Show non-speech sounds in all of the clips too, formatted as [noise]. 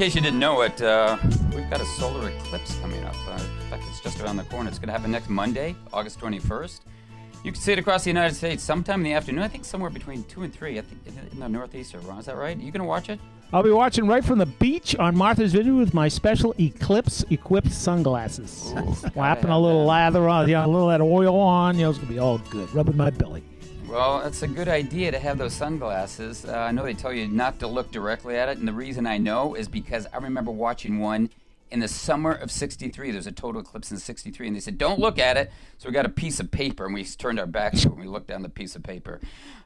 Case you didn't know it, uh, we've got a solar eclipse coming up. Uh, in fact, it's just around the corner. It's going to happen next Monday, August 21st. You can see it across the United States sometime in the afternoon. I think somewhere between 2 and 3 I think in the northeast or Ron. Is that right? you going to watch it? I'll be watching right from the beach on Martha's Vineyard with my special Eclipse equipped sunglasses. Slapping a little lather on, you know, a little of that oil on, you know, it's gonna be all good. Rubbing my belly. Well, it's a good idea to have those sunglasses. Uh, I know they tell you not to look directly at it, and the reason I know is because I remember watching one in the summer of 63. There's a total eclipse in 63, and they said, don't look at it. So we got a piece of paper, and we turned our backs to it, and we looked down the piece of paper.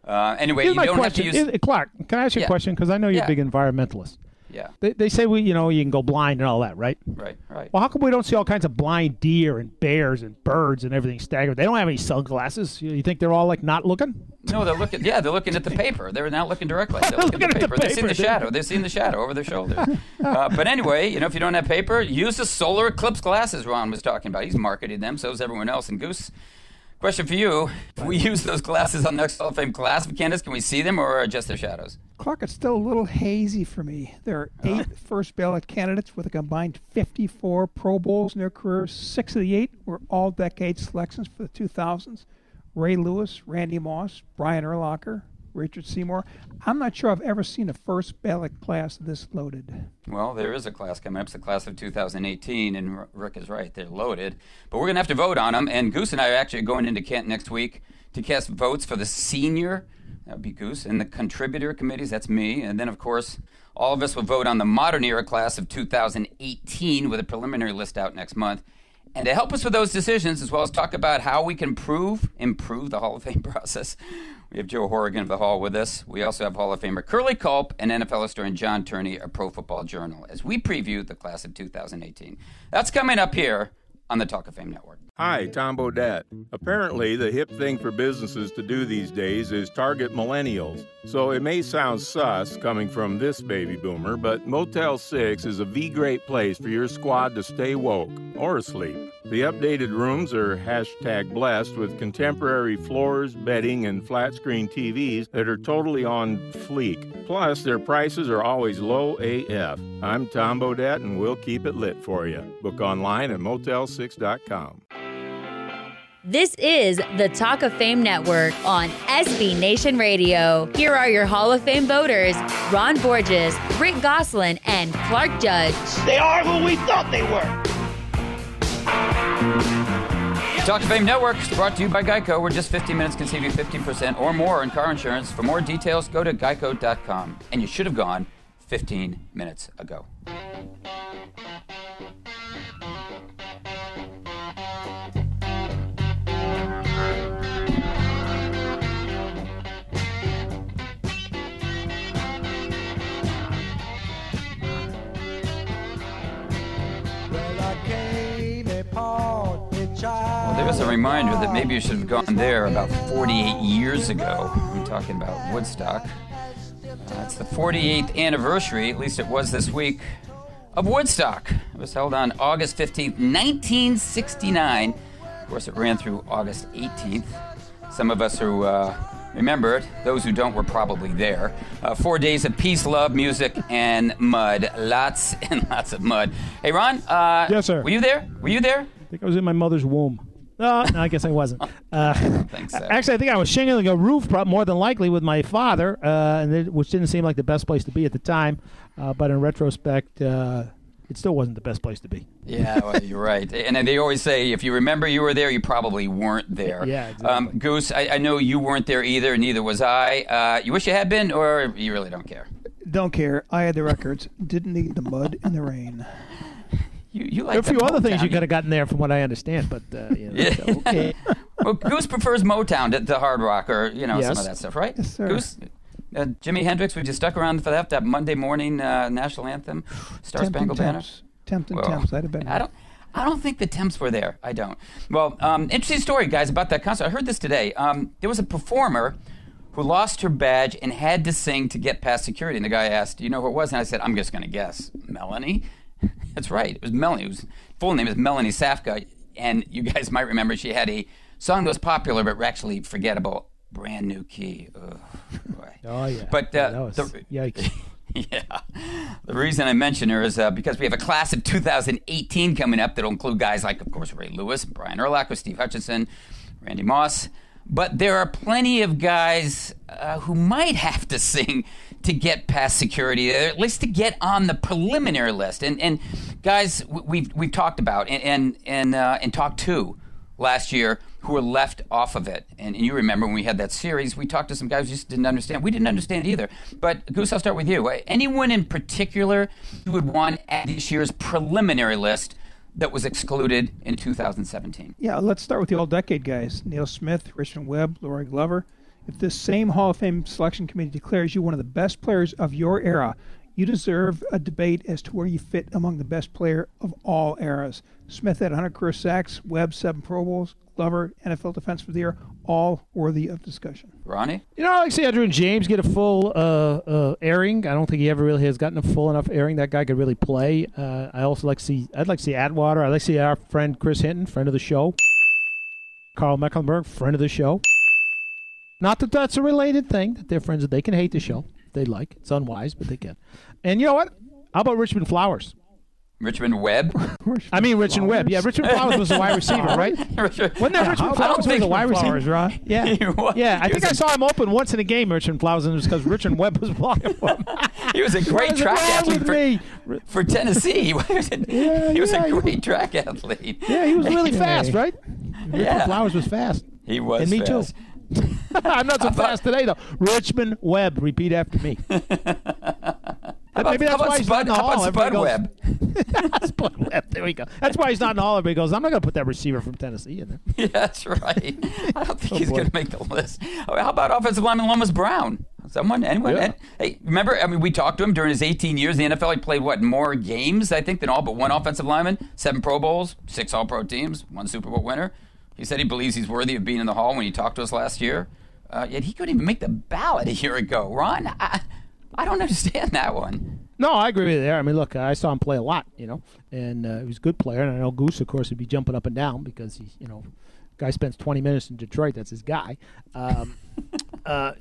Uh, anyway, Here's you my don't question, have to use... Is- Clark. Can I ask you Yeah. a question? Because I know you're Yeah. a big environmentalist. Yeah, They, they say we, you know, you can go blind and all that, right? right, right. Well, how come we don't see all kinds of blind deer and bears and birds and everything staggered? They don't have any sunglasses. You, you think they're all like not looking? No, they're looking. Yeah, they're looking at the paper. They're not looking directly. [laughs] They're looking, at the paper. They're seeing the shadow. They're seeing the shadow over their shoulders. [laughs] uh, but anyway, you know, if you don't have paper, use the solar eclipse glasses. Ron was talking about. He's marketing them. So is everyone else. And Goose, question for you: If we use those glasses on next Hall of Fame class of candidates, can we see them or just their shadows? Clark, it's still a little hazy for me. There are eight first ballot candidates with a combined 54 Pro Bowls in their careers. Six of the eight were all decade selections for the 2000s. Ray Lewis, Randy Moss, Brian Urlacher, Richard Seymour. I'm not sure I've ever seen a first ballot class this loaded. Well, there is a class coming up. It's the class of 2018, and Rick is right. They're loaded. But we're going to have to vote on them. And Goose and I are actually going into Kent next week to cast votes for the senior, that would be Goose, and the contributor committees, that's me. And then, of course, all of us will vote on the modern era class of 2018 with a preliminary list out next month. And to help us with those decisions, as well as talk about how we can improve, improve the Hall of Fame [laughs] process, we have Joe Horrigan of the Hall with us. We also have Hall of Famer Curly Culp and NFL historian John Turney of Pro Football Journal as we preview the class of 2018. That's coming up here on the Talk of Fame Network. Hi, Tom Bodett. Apparently, the hip thing for businesses to do these days is target millennials. So it may sound sus coming from this baby boomer, but Motel 6 is a V great place for your squad to stay woke or asleep. The updated rooms are hashtag blessed with contemporary floors, bedding, and flat screen TVs that are totally on fleek. Plus, their prices are always low AF. I'm Tom Bodett, and we'll keep it lit for you. Book online at motel6.com. This is the Talk of Fame Network on SB Nation Radio. Here are your Hall of Fame voters Ron Borges, Rick Gosselin, and Clark Judge. They are who we thought they were. Talk to Fame Network is brought to you by Geico, where just 15 minutes can save you 15% or more in car insurance. For more details, go to geico.com. And you should have gone 15 minutes ago. There's a reminder that maybe you should have gone there about 48 years ago. I'm talking about Woodstock. Uh, it's the 48th anniversary, at least it was this week, of Woodstock. It was held on August 15th, 1969. Of course, it ran through August 18th. Some of us who uh, remember it, those who don't were probably there. Uh, four days of peace, love, music, and mud. Lots [laughs] and lots of mud. Hey, Ron. Uh, Yes, sir. Were you there? Were you there? I think I was in my mother's womb. No, no I guess I wasn't. [laughs] Uh, think so. Actually, I think I was shingling a roof, more than likely, with my father, uh, and it, which didn't seem like the best place to be at the time. Uh, but in retrospect, uh, it still wasn't the best place to be. Yeah, well, you're right. [laughs] And they always say if you remember you were there, you probably weren't there. Yeah, exactly. Um, Goose, I, I know you weren't there either. Neither was I. Uh, you wish you had been, or you really don't care. Don't care. I had the records. Didn't need the mud and the rain. You, you like a few the other things you could have gotten there, from what I understand. But uh, you know, Yeah. so, [laughs] okay. well, Goose prefers Motown to, to Hard Rock or you know some of that stuff, right? Yes, sir. Goose, uh, Jimi Hendrix, would you stuck around for that that Monday morning uh, national anthem, Star Spangled Banner? Tempting Well, Temps. I'd have been. I don't. I don't think the temps were there. I don't. Well, um, interesting story, guys, about that concert. I heard this today. Um, there was a performer who lost her badge and had to sing to get past security. And the guy asked, "Do you know who it was?" And I said, "I'm just going to guess, Melanie." That's right. It was Melanie. Whose full name is Melanie Safka. And you guys might remember she had a song that was popular but actually forgettable. Brand new key. Ugh, boy. [laughs] Oh yeah. But Yeah, uh, that was, the, yikes. [laughs] yeah. The reason I mention her is uh, because we have a class of 2018 coming up that'll include guys like, of course, Ray Lewis, Brian Urlacher, Steve Hutchinson, Randy Moss. But there are plenty of guys uh, who might have to sing to get past security, at least to get on the preliminary list. And, and guys, we've, we've talked about and, and, and, uh, and talked to last year who were left off of it. And, and you remember when we had that series, we talked to some guys who just didn't understand. We didn't understand either. But Goose, I'll start with you. Anyone in particular you would want at this year's preliminary list that was excluded in 2017? Yeah, let's start with the all decade guys Neil Smith, Richmond Webb, La'Roi Glover. If this same Hall of Fame selection committee declares you one of the best players of your era, you deserve a debate as to where you fit among the best player of all eras. Smith had 100 career sacks, Webb, seven Pro Bowls, Glover, NFL Defensive of the Year, all worthy of discussion. Ronnie? You know, I like to see Edgerrin James get a full uh, uh, airing. I don't think he ever really has gotten a full enough airing. That guy could really play. Uh, I also like to see. I'd like to see Atwater. I'd like to see our friend Chris Hinton, friend of the show. Karl Mecklenburg, friend of the show. Not that that's a related thing. That they're friends. That they can hate the show if they like. It's unwise, but they can. And you know what? How about Richmond Flowers? Richmond Webb? [laughs] I mean Richmond Webb. Yeah, Richmond Flowers was a wide receiver, [laughs] right? Richard- Wasn't that Yeah, Richmond Flowers was a wide receiver? Flowers, Ron? Yeah, [laughs] yeah. I think I saw him open once in a game, Richmond Flowers, and it was because Richmond Webb was blocking for him. He was a great What is track athlete with for, me? for Tennessee. he was, Yeah, he was yeah, a he great track athlete. Yeah, he was really fast, right? Yeah. Richmond Flowers was fast. He was And me fast. too. [laughs] I'm not so fast today, though. Richmond Webb, repeat after me. [laughs] How about, Maybe that's why he's not in Spud, the how about Spud Everybody Webb? [laughs] Spud Webb. There we go. That's why he's not in the Hall. Everybody goes, I'm not going to put that receiver from Tennessee in there. Yeah, that's right. I don't think Oh, he's going to make the list. Oh, How about offensive lineman Lomas Brown? Someone, anyone? Yeah. Hey, remember? I mean, we talked to him during his 18 years in the NFL. He played what more games, I think, than all but one offensive lineman. Seven Pro Bowls, six All-Pro teams, one Super Bowl winner. He said he believes he's worthy of being in the Hall when he talked to us last year. Uh, yet he couldn't even make the ballot a year ago. Ron, I, I don't [laughs] understand that one. No, I agree with you there. I mean, look, I saw him play a lot, you know, and uh, he was a good player. And I know Goose, of course, would be jumping up and down because he's, you know, guy spends 20 minutes in Detroit. That's his guy. Um, [laughs] uh,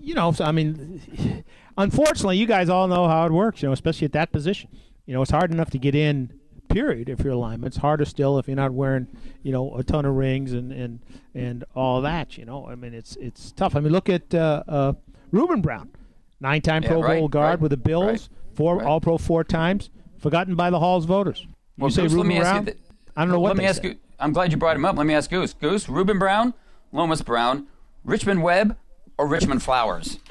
you know, so I mean, unfortunately, you guys all know how it works, you know, especially at that position. You know, it's hard enough to get in. Period. If you're a it's harder still if you're not wearing, you know, a ton of rings and and and all that. You know, I mean, it's it's tough. I mean, look at uh, uh, Ruben Brown, nine-time Yeah, Pro right, Bowl guard right, with the Bills, right, four. All Pro four times, forgotten by the Hall's voters. You Well, say Goose, let Ruben me ask you Brown? th- I don't know what Let me ask say. you. I'm glad you brought him up. Let me ask Goose. Goose, Ruben Brown, Lomas Brown, Richmond Webb, or Richmond Flowers? [laughs]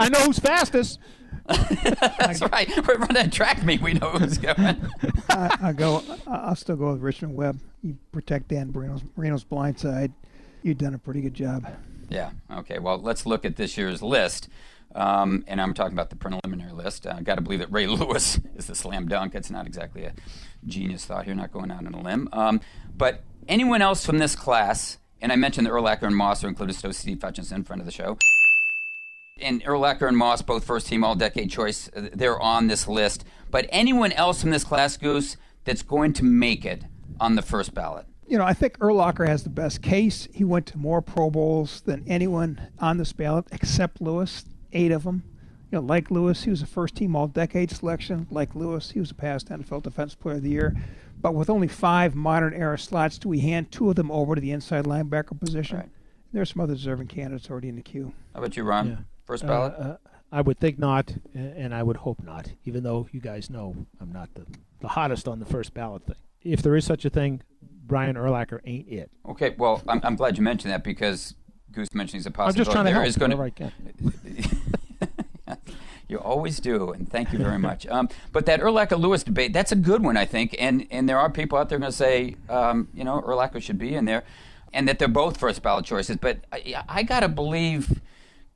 I know who's fastest. [laughs] That's right. We're running a track meet. We know who's [laughs] going. I, I go. I- I'll still go with Richmond Webb. You protect Dan Marino's, Marino's blind side. You've done a pretty good job. Yeah. Okay. Well, let's look at this year's list. Um, and I'm talking about the preliminary list. I got to believe that Ray [laughs] Lewis is the slam dunk. It's not exactly a genius thought here, not going out on a limb. Um, but anyone else from this class, and I mentioned that Urlacher and Moss are included, so Steve Hutchinson, friend of the show. And Urlacher and Moss, both first team all decade choice, uh, they're on this list. But anyone else from this class, Goose, that's going to make it on the first ballot? You know, I think Urlacher has the best case. He went to more Pro Bowls than anyone on this ballot except Lewis, eight of them. You know, like Lewis, he was a first team all decade selection. Like Lewis, he was a past NFL Defensive Player of the Year. But with only five modern era slots, do we hand two of them over to the inside linebacker position? Right. There's some other deserving candidates already in the queue. How about you, Ron? Yeah. First ballot? Uh, I would think not, and I would hope not, even though you guys know I'm not the, the hottest on the first ballot thing. If there is such a thing, Brian Urlacher ain't it. Okay, well, I'm, I'm glad you mentioned that because Goose mentioned he's a I'm just trying to There help is I can. [laughs] You always do, and thank you very much. Um, but that Urlacher Lewis debate, that's a good one, I think. And, and there are people out there going to say, um, you know, Urlacher should be in there, and that they're both first ballot choices. But I, I got to believe,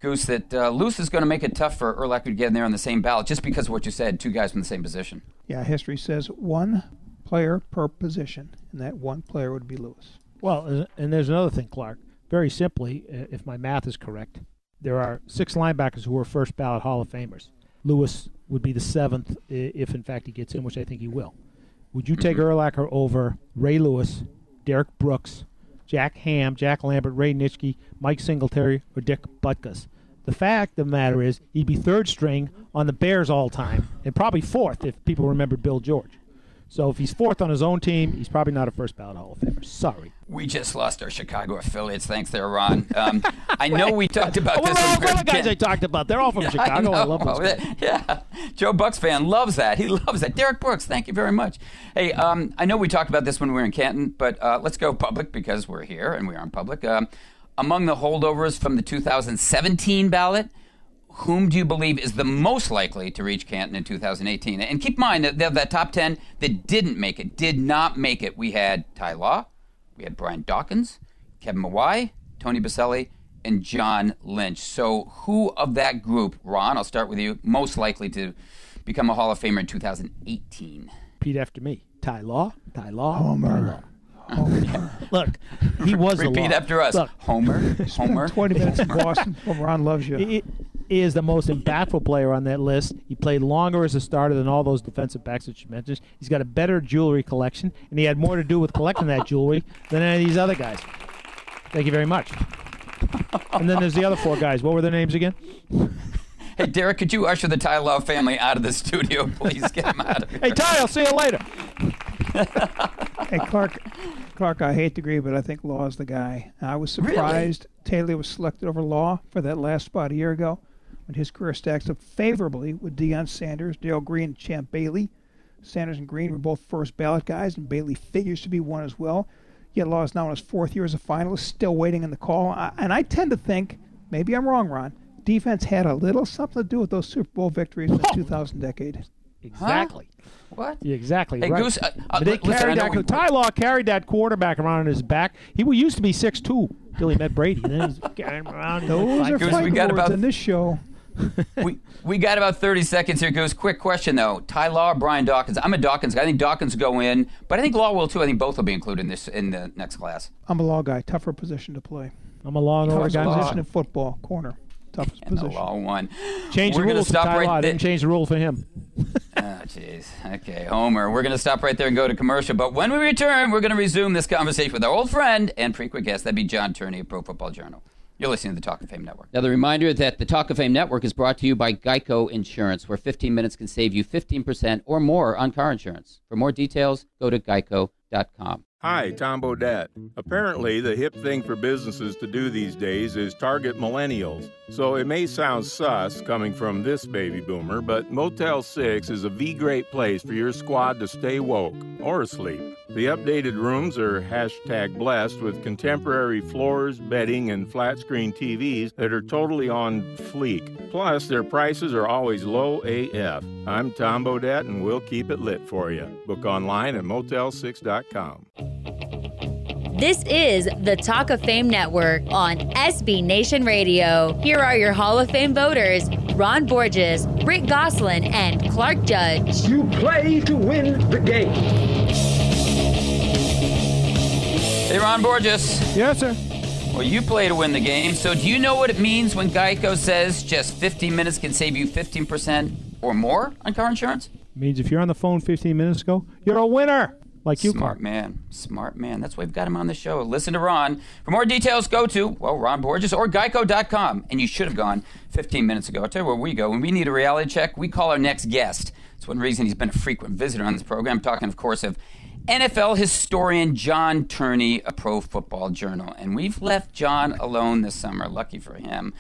Goose, that uh, Lewis is going to make it tough for Urlacher to get in there on the same ballot just because of what you said two guys from the same position. Yeah, history says one player per position, and that one player would be Lewis. Well, and there's another thing, Clark. Very simply, uh, if my math is correct, there are six linebackers who are first ballot Hall of Famers. Lewis would be the seventh if, in fact, he gets in, which I think he will. Would you take Urlacher over Ray Lewis, Derrick Brooks, Jack Ham, Jack Lambert, Ray Nitschke, Mike Singletary, or Dick Butkus? The fact of the matter is, he'd be third string on the Bears all time, and probably fourth if people remember Bill George. So if he's fourth on his own team, he's probably not a first ballot Hall of Famer. Sorry. We just lost our Chicago affiliates. Thanks there, Ron. Um, I know we [laughs] talked about this. when all the guys I talked about? They're all from [laughs] Yeah, Chicago. I, know. love those guys. [laughs] Yeah, Joe Bucks fan loves that. He loves that. Derrick Brooks, thank you very much. Hey, um, I know we talked about this when we were in Canton, but uh, let's go public because we're here and we are in public. Um, among the holdovers from the 2017 ballot, whom do you believe is the most likely to reach Canton in 2018? And keep in mind that of that top 10 that didn't make it, did not make it, we had Ty Law, we had Brian Dawkins, Kevin Mawae, Tony Boselli, and John Lynch. So, who of that group, Ron, I'll start with you, most likely to become a Hall of Famer in 2018? Repeat after me. Ty Law. Ty Law. Homer. Look, he was the [laughs] Repeat law. after us. Look, Homer, Homer. 20 minutes in [laughs] Boston. Well, Ron loves you. he he is the most impactful player on that list. He played longer as a starter than all those defensive backs that you mentioned. He's got a better jewelry collection, and he had more to do with collecting that jewelry than any of these other guys. Thank you very much. And then there's the other four guys. What were their names again? Hey, Derek, could you usher the Ty Law family out of the studio, please? Get them out of here. Hey, Ty, I'll see you later. [laughs] Hey, Clark, Clark, I hate to agree, but I think Law is the guy. I was Really? surprised Taylor was selected over Law for that last spot a year ago when his career stacks up favorably with Deion Sanders, Darrell Green, and Champ Bailey. Sanders and Green were both first ballot guys, and Bailey figures to be one as well. Yet Law is now in his fourth year as a finalist, still waiting in the call. I, and I tend to think, maybe I'm wrong, Ron, defense had a little something to do with those Super Bowl victories in the 2000 decade. Exactly. What? You're exactly Hey, right. Goose, uh, uh, they listen, carried that. we- Ty Law carried that quarterback around on his back. He used to be six two till he met Brady. Then he's [laughs] carrying around. Those are Goose, we fight got words about- in this show. [laughs] we we got about 30 seconds here, Goose. Quick question, though. Ty Law or Brian Dawkins? I'm a Dawkins guy. I think Dawkins will go in, but I think Law will, too. I think both will be included in this in the next class. I'm a law guy. Tougher position to play. I'm a long Toughest guy. position in football. Corner. Toughest [laughs] And the position. Law one. Change We're the gonna rules. stop to right Law. I there. didn't change the rule for him. [laughs] Oh, jeez. Okay, Homer. We're going to stop right there and go to commercial. But when we return, we're going to resume this conversation with our old friend and frequent guest. That'd be John Turney of Pro Football Journal. You're listening to the Talk of Fame Network. Now, the reminder that the Talk of Fame Network is brought to you by Geico Insurance, where 15 minutes can save you 15% or more on car insurance. For more details, go to geico.com. Hi, Tom Bodett. Apparently, the hip thing for businesses to do these days is target millennials. So it may sound sus coming from this baby boomer, but Motel 6 is a V great place for your squad to stay woke or asleep. The updated rooms are hashtag blessed with contemporary floors, bedding, and flat screen TVs that are totally on fleek. Plus, their prices are always low AF. I'm Tom Bodett, and we'll keep it lit for you. Book online at motel6.com. This is the Talk of Fame Network on SB Nation Radio. Here are your Hall of Fame voters Ron Borges, Rick Gosselin, and Clark Judge. You play to win the game. Hey, Ron Borges. Yes, sir. Well, you play to win the game, so do you know what it means when Geico says just 15 minutes can save you 15% or more on car insurance? Means if you're on the phone 15 minutes ago, you're a winner. Like you, Smart Clark. man. Smart man. That's why we've got him on the show. Listen to Ron. For more details, go to, well, Ron Borges or geico.com. And you should have gone 15 minutes ago. I'll tell you where we go. When we need a reality check, we call our next guest. It's one reason he's been a frequent visitor on this program. I'm talking, of course, of NFL historian John Turney, a pro football journal. And we've left John alone this summer. Lucky for him.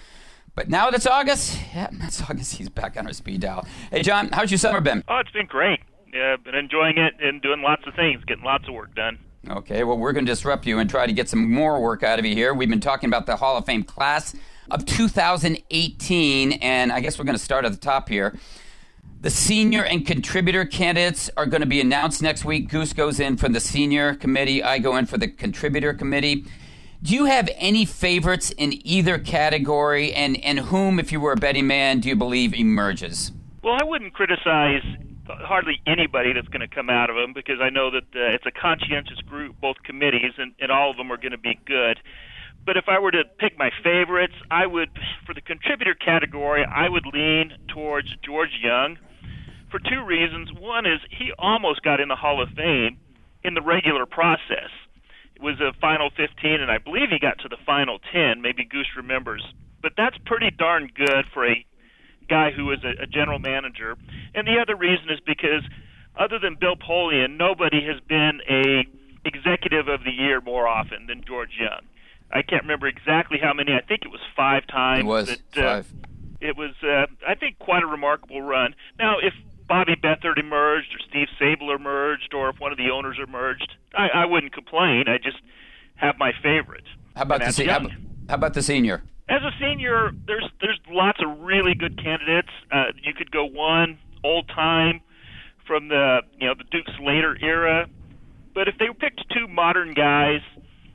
But now that it's August, yeah, [laughs] it's August. He's back on our speed dial. Hey, John, how's your summer been? Oh, it's been great. Yeah, been enjoying it and doing lots of things, getting lots of work done. Okay, well, we're going to disrupt you and try to get some more work out of you here. We've been talking about the Hall of Fame class of 2018, and I guess we're going to start at the top here. The senior and contributor candidates are going to be announced next week. Goose goes in for the senior committee, I go in for the contributor committee. Do you have any favorites in either category, and, and whom, if you were a betting man, do you believe emerges? Well, I wouldn't criticize hardly anybody that's going to come out of them because I know that uh, it's a conscientious group, both committees, and, and all of them are going to be good. But if I were to pick my favorites, I would, for the contributor category, I would lean towards George Young for two reasons. One is he almost got in the Hall of Fame in the regular process. It was a final 15, and I believe he got to the final 10. Maybe Goose remembers. But that's pretty darn good for a guy who is a, a general manager. And the other reason is because, other than Bill Polian, nobody has been a executive of the year more often than George Young. I can't remember exactly how many. I think it was five times. It was that, five. Uh, it was, uh, I think, quite a remarkable run. Now, if Bobby Beathard emerged or Steve Sabol emerged or if one of the owners emerged, I, I wouldn't complain. I just have my favorite. How about the se- how, how, about the senior? As a senior, there's there's lots of really good candidates. Uh, you could go one old time from the you know the Duke Slater era, but if they picked two modern guys,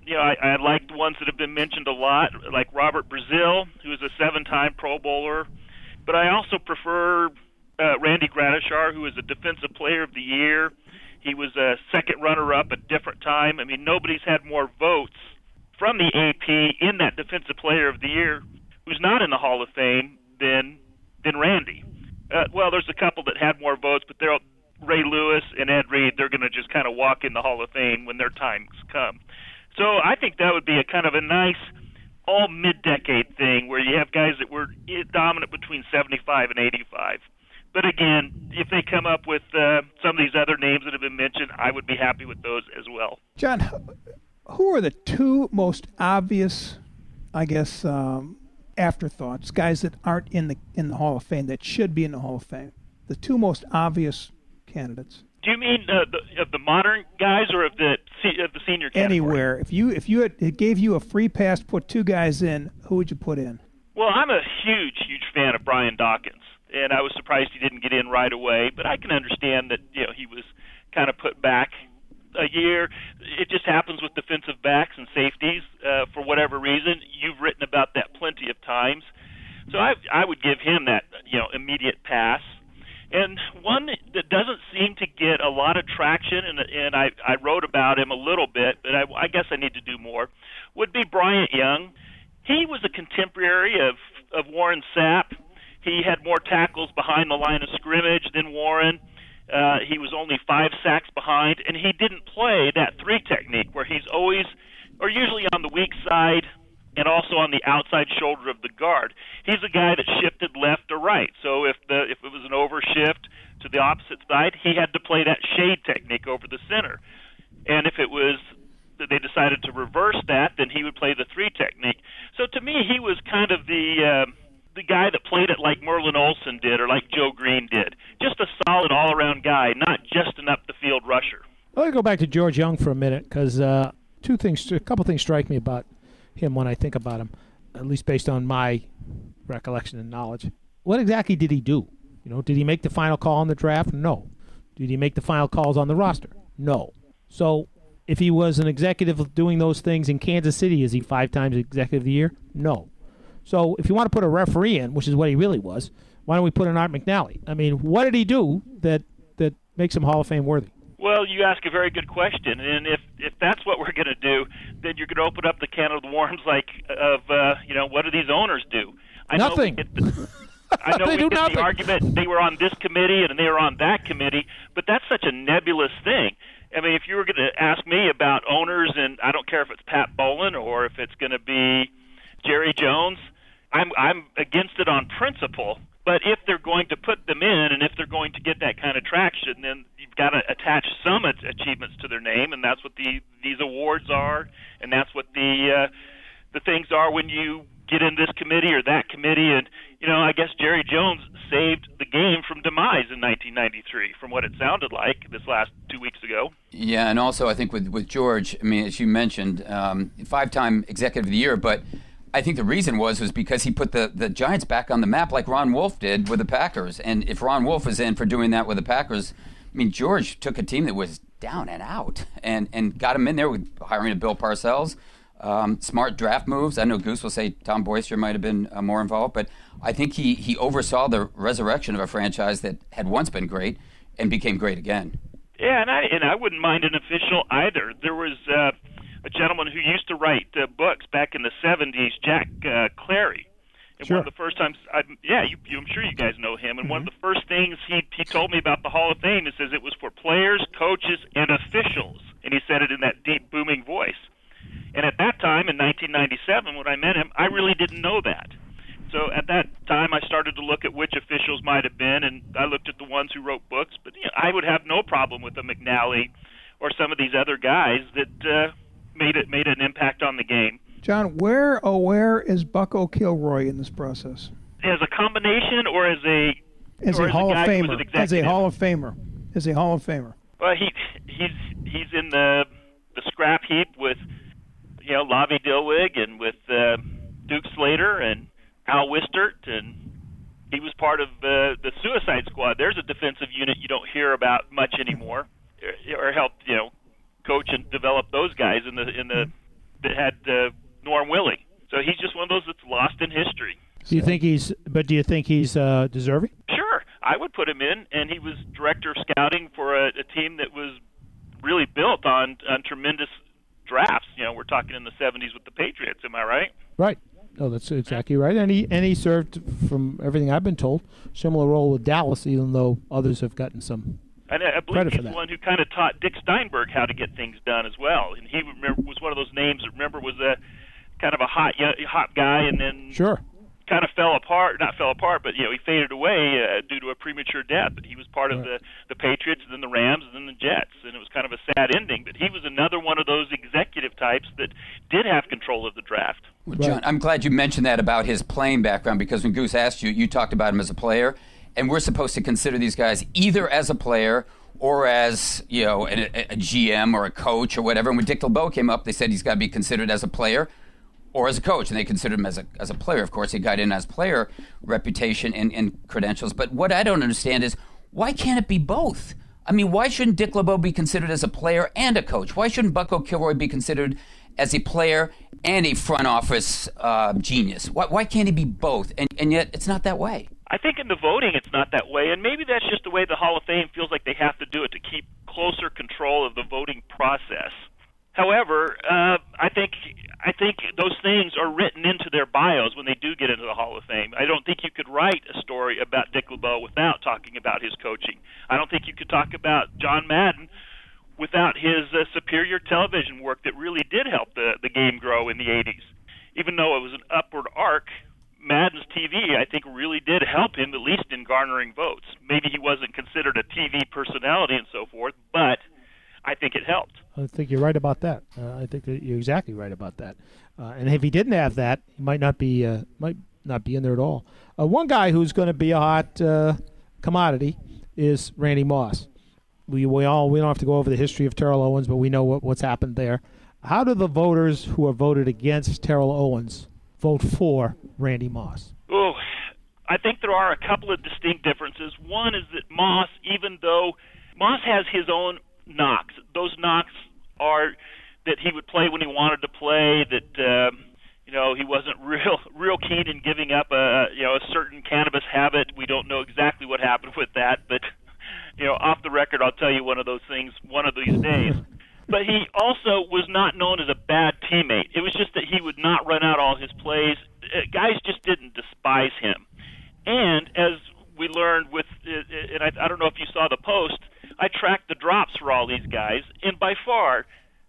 you know I, I like the ones that have been mentioned a lot, like Robert Brazile, who is a seven-time Pro Bowler. But I also prefer uh, Randy Gradishar, who is a Defensive Player of the Year. He was a second runner-up at different time. I mean, nobody's had more votes from the AP in that Defensive Player of the Year who's not in the Hall of Fame than than Randy. Uh, well, there's a couple that had more votes, but they're Ray Lewis and Ed Reed. They're going to just kind of walk in the Hall of Fame when their times come. So I think that would be a kind of a nice all mid-decade thing where you have guys that were dominant between 75 and 85. But again, if they come up with uh, some of these other names that have been mentioned, I would be happy with those as well. John, who are the two most obvious, I guess, um, afterthoughts, guys that aren't in the in the Hall of Fame that should be in the Hall of Fame? The two most obvious candidates. Do you mean uh, the, of the modern guys or of the of the senior category? Anywhere. If you if you had, it gave you a free pass, to put two guys in. Who would you put in? Well, I'm a huge huge fan of Brian Dawkins and I was surprised he didn't get in right away. But I can understand that you know he was kind of put back a year. It just happens with defensive backs and safeties uh, for whatever reason. You've written about that plenty of times, so I I would give him that you know immediate pass. And one that doesn't seem to get a lot of traction, and, and I, I wrote about him a little bit, but I, I guess I need to do more, would be Bryant Young. He was a contemporary of, of Warren Sapp he had more tackles behind the line of scrimmage than Warren. He was only five sacks behind, and he didn't play that three technique where he's always, or usually on the weak side, and also on the outside shoulder of the guard. He's a guy that shifted left or right. So if the if it was an overshift to the opposite side, he had to play that shade technique over the center. And if it was that they decided to reverse that, then he would play the three technique. So to me, he was kind of the uh, the guy that played it like Merlin Olsen did or like Joe Greene did. Just a solid all around guy, not just an up the field rusher. Let me go back to George Young for a minute because uh, two things, a couple things strike me about him when I think about him, at least based on my recollection and knowledge. What exactly did he do? You know, did he make the final call on the draft? No. Did he make the final calls on the roster? No. So if he was an executive doing those things in Kansas City, is he five times executive of the year? No. So if you want to put a referee in, which is what he really was, why don't we put in Art McNally? I mean, what did he do that that makes him Hall of Fame worthy? Well, you ask a very good question, and if if that's what we're going to do, then you're going to open up the can of worms, like of uh, you know, what do these owners do? I nothing. Know the, I [laughs] know they we do get nothing. the argument they were on this committee and they were on that committee, but that's such a nebulous thing. I mean, if you were going to ask me about owners, and I don't care if it's Pat Bowlen or if it's going to be Jerry Jones, I'm I'm against it on principle. But if they're going to put them in, and if they're going to get that kind of traction, then you've got to attach some achievements to their name, and that's what the these awards are, and that's what the uh, the things are when you get in this committee or that committee, and you know, I guess Jerry Jones saved the game from demise in 1993, from what it sounded like this last two weeks ago. Yeah, and also I think with with George, I mean, as you mentioned, um, five-time Executive of the Year, but I think the reason was was because he put the, the Giants back on the map like Ron Wolf did with the Packers. And if Ron Wolf was in for doing that with the Packers, I mean George took a team that was down and out and, and got him in there with hiring a Bill Parcells. Um, smart draft moves. I know Goose will say Tom Boisture might have been uh, more involved, but I think he, he oversaw the resurrection of a franchise that had once been great and became great again. Yeah, and I and I wouldn't mind an official either. There was uh, a gentleman who used to write uh, books back in the '70s, Jack uh, Clary. And Sure. one of the first times, I, yeah, you, you, I'm sure you guys know him. And one of the first things he he told me about the Hall of Fame, he says it was for players, coaches, and officials, and he said it in that deep, booming voice. And at that time, in 1997, when I met him, I really didn't know that. So at that time, I started to look at which officials might have been, and I looked at the ones who wrote books. But you know, I would have no problem with a McNally or some of these other guys that uh, made it made an impact on the game. John, where oh where is Bucko Kilroy in this process? As a combination, or as a As a Hall of guy who was Famer. As a? Hall of Famer. As a Hall of Famer. Well, he he's he's in the the scrap heap with you know Lavvie Dilweg and with uh, Duke Slater and Al Wistert, and he was part of uh, the Suicide Squad. There's a defensive unit you don't hear about much anymore, or, or helped you know coach and develop those guys in the in the that had uh, Norm Willey. So he's just one of those that's lost in history. Do you think he's? But do you think he's uh, deserving? Sure, I would put him in, and he was director of scouting for a, a team that was really built on on tremendous drafts. You know, we're talking in the '70s with the Patriots. Am I right? Right. No, that's exactly right. And he and he served, from everything I've been told, similar role with Dallas, even though others have gotten some. And I I believe Credit for he's the one who kind of taught Dick Steinberg how to get things done as well. And he remember, was one of those names that remember was a kind of a hot young- hot guy, and then Sure. kind of fell apart. Not fell apart, but you know he faded away uh, due to a premature death. But he was part of the the Patriots, and then the Rams, and then the Jets, and it was kind of a sad ending. But he was another one of those executive types that did have control of the draft. Well, John, I'm glad you mentioned that about his playing background because when Goose asked you, you talked about him as a player, and we're supposed to consider these guys either as a player or as you know a, a GM or a coach or whatever. And when Dick LeBeau came up, they said he's got to be considered as a player or as a coach, and they considered him as a as a player. Of course, he got in as player reputation and, and credentials. But what I don't understand is why can't it be both? I mean, why shouldn't Dick LeBeau be considered as a player and a coach? Why shouldn't Bucko Kilroy be considered as a player and a front office uh, genius? Why, why can't he be both? And, and yet, it's not that way. I think in the voting it's not that way, and maybe that's just the way the Hall of Fame feels like they have to do it to keep closer control of the voting process. However, uh, I think I think those things are written into their bios when they do get into the Hall of Fame. I don't think you could write a story about Dick LeBeau without talking about his coaching. I don't think you could talk about John Madden without his uh, superior television work that really did help the the game grow in the 80s. Even though it was an upward arc, Madden's TV I think really did help him at least in garnering votes. Maybe he wasn't considered a TV personality and so forth, but I think it helped. I think you're right about that. Uh, I think that you're exactly right about that. Uh, and if he didn't have that, he might not be uh, might not be in there at all. Uh, one guy who's going to be a hot uh, commodity is Randy Moss. We we all we don't have to go over the history of Terrell Owens, but we know what, what's happened there. How do the voters who have voted against Terrell Owens vote for Randy Moss? Oh, I think there are a couple of distinct differences. One is that Moss, even though Moss has his own knocks, those knocks are that he would play when he wanted to play. That um, you know he wasn't [laughs] real real keen in giving up a you know a certain cannabis habit. We don't know exactly what happened with that, but you know off the record, I'll tell you one of those things one of these days. [laughs] But he also was not known as a bad teammate. It was just that he would not run out all his plays. Uh, Guys just didn't despise him. And as we learned with, uh, and I, I don't know if you saw the post, I tracked the drops for all these guys, and by far,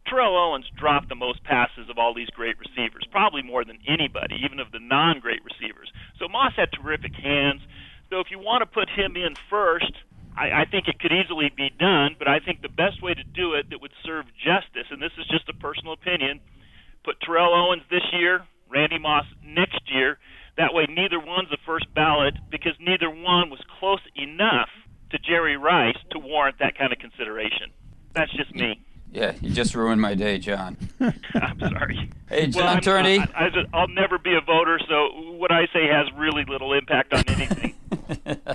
Terrell Owens dropped the most passes of all these great receivers, probably more than anybody, even of the non-great receivers. So Moss had terrific hands. So if you want to put him in first, I, I think it could easily be done. But I think the best way to do it that would serve justice, and this is just a personal opinion, put Terrell Owens this year Randy Moss next year. That way, neither one's a first ballot because neither one was close enough to Jerry Rice to warrant that kind of consideration. That's just me. Yeah, you just ruined my day, John. [laughs] I'm sorry. Hey, John well, I'm- Turney. I, I, will never be a voter, so what I say has really little impact on anything. [laughs]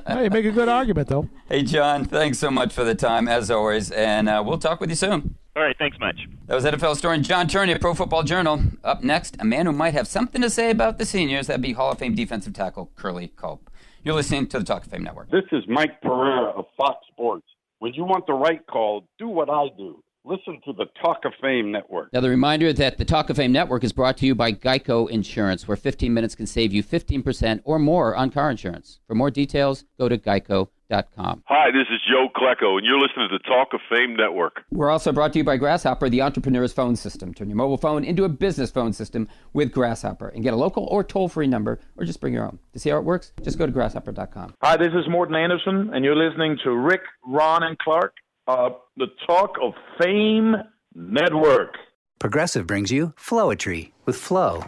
Hey, you make a good argument, though. Hey, John, thanks so much for the time, as always, and uh, we'll talk with you soon. All right, thanks much. That was NFL historian John Turney of Pro Football Journal. Up next, a man who might have something to say about the seniors. That'd be Hall of Fame defensive tackle Curly Culp. You're listening to the Talk of Fame Network. This is Mike Pereira of Fox Sports. When you want the right call, do what I do. Listen to the Talk of Fame Network. Now, the reminder that the Talk of Fame Network is brought to you by Geico Insurance, where 15 minutes can save you 15% or more on car insurance. For more details, go to geico.com. Hi, this is Joe Klecko, and you're listening to the Talk of Fame Network. We're also brought to you by Grasshopper, the entrepreneur's phone system. Turn your mobile phone into a business phone system with Grasshopper and get a local or toll free number or just bring your own. To see how it works, just go to grasshopper.com. Hi, this is Morten Andersen, and you're listening to Rick, Ron, and Clark, uh, the Talk of Fame Network. Progressive brings you Flowetry with Flow.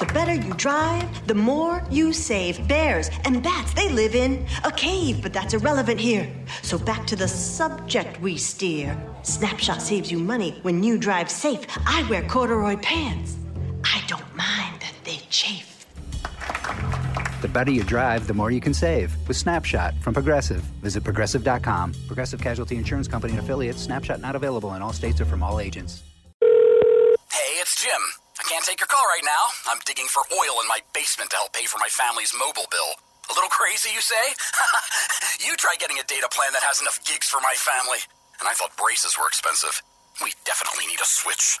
The better you drive, the more you save. Bears and bats, they live in a cave, but that's irrelevant here. So back to the subject we steer. Snapshot saves you money when you drive safe. I wear corduroy pants. I don't mind that they chafe. The better you drive, the more you can save with Snapshot from Progressive. Visit progressive.com. Progressive Casualty Insurance Company and affiliates. Snapshot not available in all states or from all agents. Hey, it's Jim. I can't take your call right now. I'm digging for oil in my basement to help pay for my family's mobile bill. A little crazy, you say? [laughs] you try getting a data plan that has enough gigs for my family. And I thought braces were expensive. We definitely need a switch.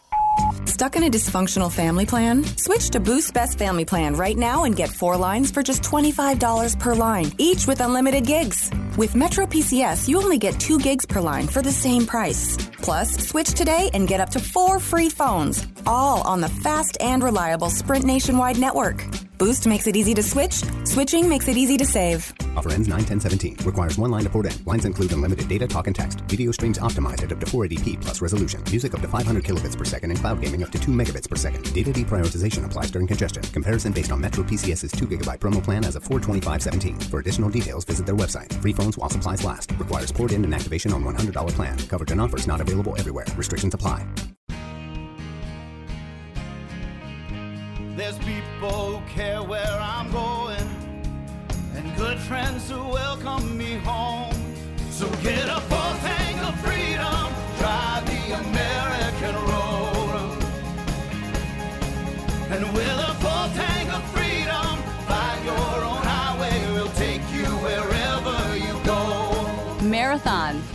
Stuck in a dysfunctional family plan? Switch to Boost Best Family Plan right now and get four lines for just $25 per line, each with unlimited gigs. With Metro PCS, you only get two gigs per line for the same price. Plus, switch today and get up to four free phones, all on the fast and reliable Sprint nationwide network. Boost makes it easy to switch, switching makes it easy to save. Offer ends 9 10 17. Requires one line to port in. Lines include unlimited data, talk, and text. Video streams optimized at up to 480p plus resolution. Music up to 500 kilobits per second and cloud gaming up to 2 megabits per second. Data deprioritization applies during congestion. Comparison based on Metro PCS's 2 gigabyte promo plan as of 42517. For additional details, visit their website. Free phones while supplies last. Requires port in and activation on $100 plan. Coverage and offers not available everywhere. Restrictions apply.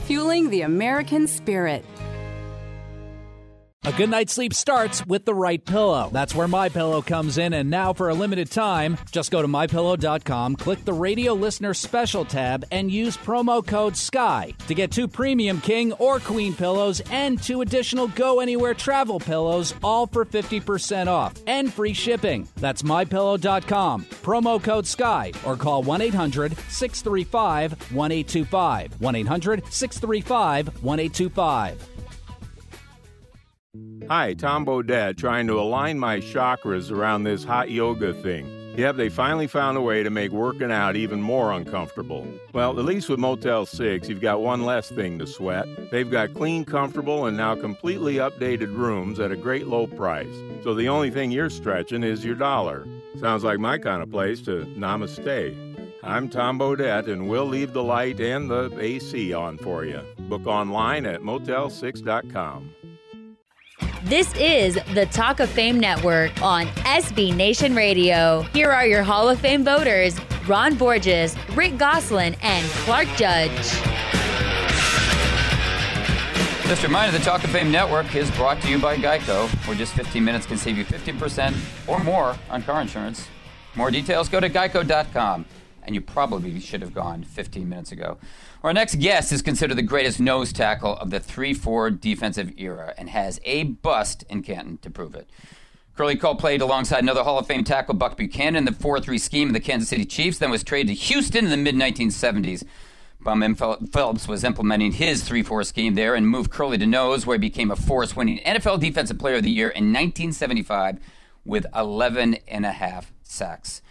Fueling the American spirit. A good night's sleep starts with the right pillow. That's where My Pillow comes in and now for a limited time, just go to mypillow.com, click the radio listener special tab and use promo code SKY to get two premium king or queen pillows and two additional go anywhere travel pillows all for 50% off and free shipping. That's mypillow.com, promo code SKY or call 1-800-635-1825. 1-800-635-1825. Hi, Tom Bodett, trying to align my chakras around this hot yoga thing. Yep, they finally found a way to make working out even more uncomfortable. Well, at least with Motel 6, you've got one less thing to sweat. They've got clean, comfortable, and now completely updated rooms at a great low price. So the only thing you're stretching is your dollar. Sounds like my kind of place to namaste. I'm Tom Bodett, and we'll leave the light and the AC on for you. Book online at motel6.com. This is the Talk of Fame Network on SB Nation Radio. Here are your Hall of Fame voters Ron Borges, Rick Gosselin, and Clark Judge. Just a reminder, the Talk of Fame Network is brought to you by Geico, where just 15 minutes can save you 15% or more on car insurance. More details, go to geico.com. And you probably should have gone 15 minutes ago. Our next guest is considered the greatest nose tackle of the 3 4 defensive era and has a bust in Canton to prove it. Curly Culp played alongside another Hall of Fame tackle, Buck Buchanan, in the 4 3 scheme of the Kansas City Chiefs, then was traded to Houston in the mid 1970s. Bum M. Phillips was implementing his 3 4 scheme there and moved Curly to nose, where he became a force winning NFL Defensive Player of the Year in 1975 with 11 and a half sacks.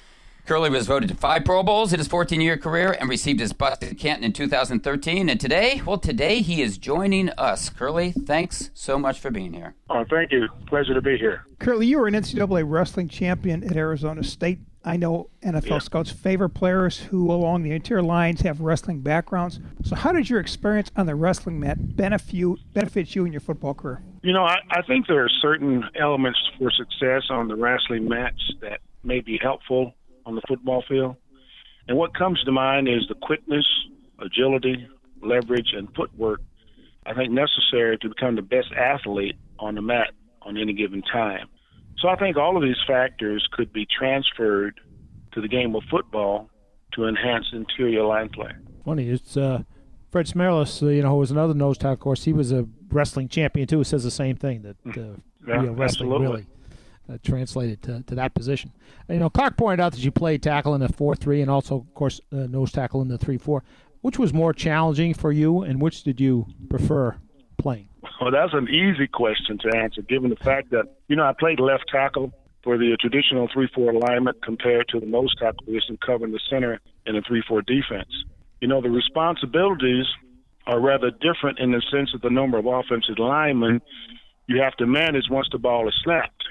Curley was voted to five Pro Bowls in his 14 year career and received his bust at Canton in 2013. And today, well, today he is joining us. Curley, thanks so much for being here. Oh, thank you. Pleasure to be here. Curly, you were an NCAA wrestling champion at Arizona State. I know NFL Yeah. scouts favor players who, along the interior lines, have wrestling backgrounds. So, how did your experience on the wrestling mat benefit you, benefit you in your football career? You know, I, I think there are certain elements for success on the wrestling mats that may be helpful on the football field. And what comes to mind is the quickness, agility, leverage, and footwork I think necessary to become the best athlete on the mat on any given time. So I think all of these factors could be transferred to the game of football to enhance interior line play. Funny, it's uh, Fred Smerlis, uh, you know, who was another nose tackle. Of course, he was a wrestling champion too. Says the same thing that uh, Yeah, you know, wrestling absolutely. really uh, translated to, to that position. You know, Clark pointed out that you played tackle in the four three, and also, of course, uh, nose tackle in the three four. Which was more challenging for you, and which did you prefer playing? Well, that's an easy question to answer, given the fact that you know I played left tackle for the traditional three-four alignment compared to the nose tackle position covering the center in a three-four defense. You know the responsibilities are rather different in the sense of the number of offensive linemen you have to manage once the ball is snapped.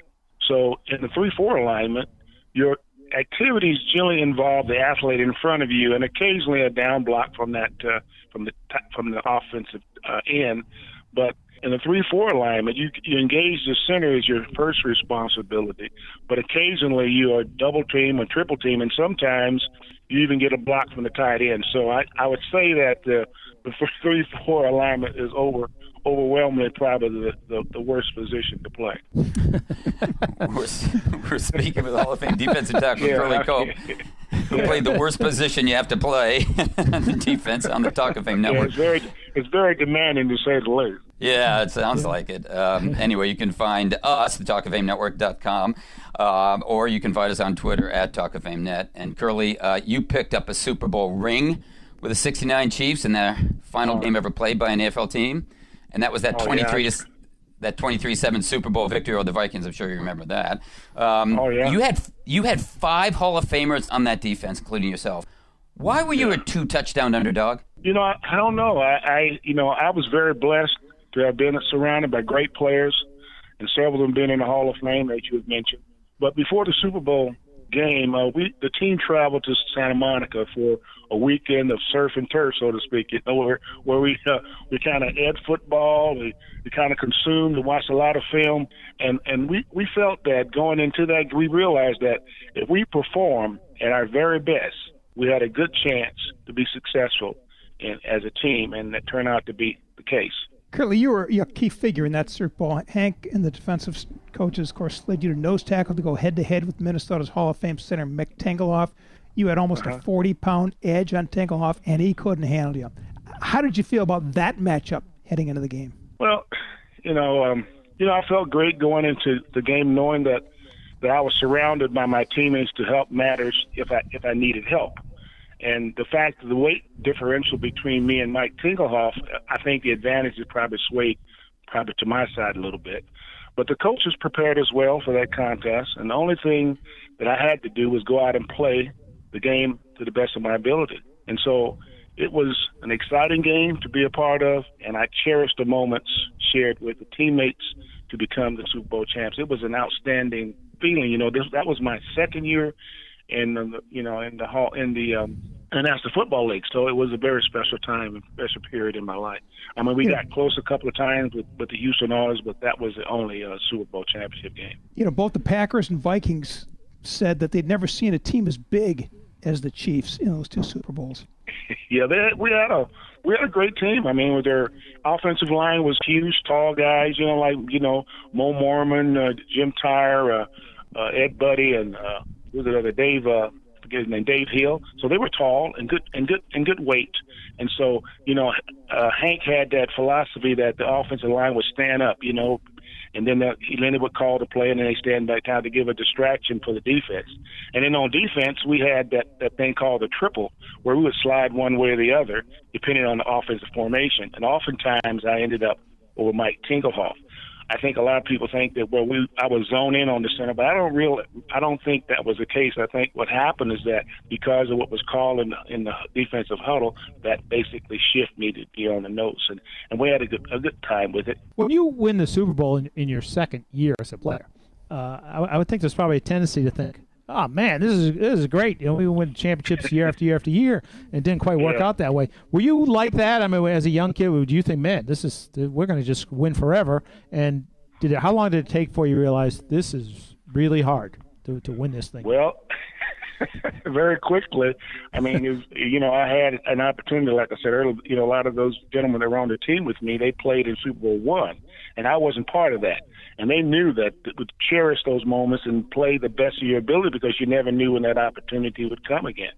So in the three-four alignment, your activities generally involve the athlete in front of you, and occasionally a down block from that uh, from the from the offensive uh, end. But in the three-four alignment, you you engage the center as your first responsibility, but occasionally you are double team or triple team, and sometimes you even get a block from the tight end. So I I would say that uh, the [laughs] three-four alignment is over overwhelmingly probably the, the, the worst position to play. [laughs] We're, [laughs] we're speaking with Hall of Fame defensive tackle Yeah. Curly Culp, who played the worst position you have to play on the defense on the Talk of Fame Yeah, it's very it's very demanding to say the least. Yeah, it sounds like it. Um, [laughs] anyway, you can find us at talkoffamenetwork.com, um, or you can find us on Twitter at talkoffamenet. And Curly, uh, you picked up a Super Bowl ring with the 69 Chiefs in their final game ever played by an AFL team, and that was that Oh, 23 yeah. to that 23-7 Super Bowl victory over the Vikings. I'm sure you remember that. Um, Oh, yeah. You had you had five Hall of Famers on that defense, including yourself. Why were you a two touchdown underdog? You know, I, I don't know. I, I, you know, I was very blessed to have been surrounded by great players, and several of them been in the Hall of Fame that you had mentioned. But before the Super Bowl game, uh, we the team traveled to Santa Monica for a weekend of surf and turf, so to speak. You know, where where we uh, we kind of ed football, we we kind of consumed and watched a lot of film, and and we we felt that going into that, we realized that if we perform at our very best, we had a good chance to be successful in, as a team, and that turned out to be the case. Curly, you were a key figure in that Super Bowl. Hank and the defensive coaches, of course, slid you to nose tackle to go head to head with Minnesota's Hall of Fame center Mick Tingelhoff. You had almost Uh-huh. a 40 pound edge on Tanglehoff, and he couldn't handle you. How did you feel about that matchup heading into the game? Well, you know, um, you know, I felt great going into the game knowing that that I was surrounded by my teammates to help matters if I if I needed help. And the fact the weight differential between me and Mike Tingelhoff, I think the advantage is probably swayed probably to my side a little bit. But the coaches prepared us well for that contest, and the only thing that I had to do was go out and play the game to the best of my ability. And so it was an exciting game to be a part of, and I cherished the moments shared with the teammates to become the Super Bowl champs. It was an outstanding feeling. You know, this that was my second year in the you know in the hall in the um, and that's the football league. So it was a very special time and special period in my life. I mean, we Yeah. got close a couple of times with, with the Houston Oilers, but that was the only uh, Super Bowl championship game. You know, both the Packers and Vikings said that they'd never seen a team as big as the Chiefs in those two Super Bowls. [laughs] Yeah, they, we had a we had a great team. I mean, with their offensive line was huge, tall guys. You know, like you know Mo Moorman, uh, Jim Tyrer, uh, uh, Ed Budde, and uh, who's the other Dave? Uh, forget his name, Dave Hill. So they were tall and good and good and good weight. And so you know, uh, Hank had that philosophy that the offensive line would stand up. You know, and then the, Leonard would call the play, and then they stand back down to give a distraction for the defense. And then on defense, we had that that thing called the triple, where we would slide one way or the other depending on the offensive formation. And oftentimes, I ended up over Mike Tingelhoff. I think a lot of people think that well, we I was zoned in on the center, but I don't real I don't think that was the case. I think what happened is that because of what was called in the, in the defensive huddle, that basically shifted me to be on the notes, and and we had a good a good time with it. When you win the Super Bowl in, in your second year as a player, uh, I, I would think there's probably a tendency to think, oh man, this is this is great. You know, we win championships year after year after year, and it didn't quite work Yeah. out that way. Were you like that? I mean, as a young kid, would you think, man, this is we're going to just win forever? And did it? How long did it take for you to realize this is really hard to to win this thing? Well, [laughs] very quickly. I mean, was, you know, I had an opportunity, like I said earlier. You know, a lot of those gentlemen that were on the team with me, they played in Super Bowl one, and I wasn't part of that. And they knew that to cherish those moments and play the best of your ability because you never knew when that opportunity would come again.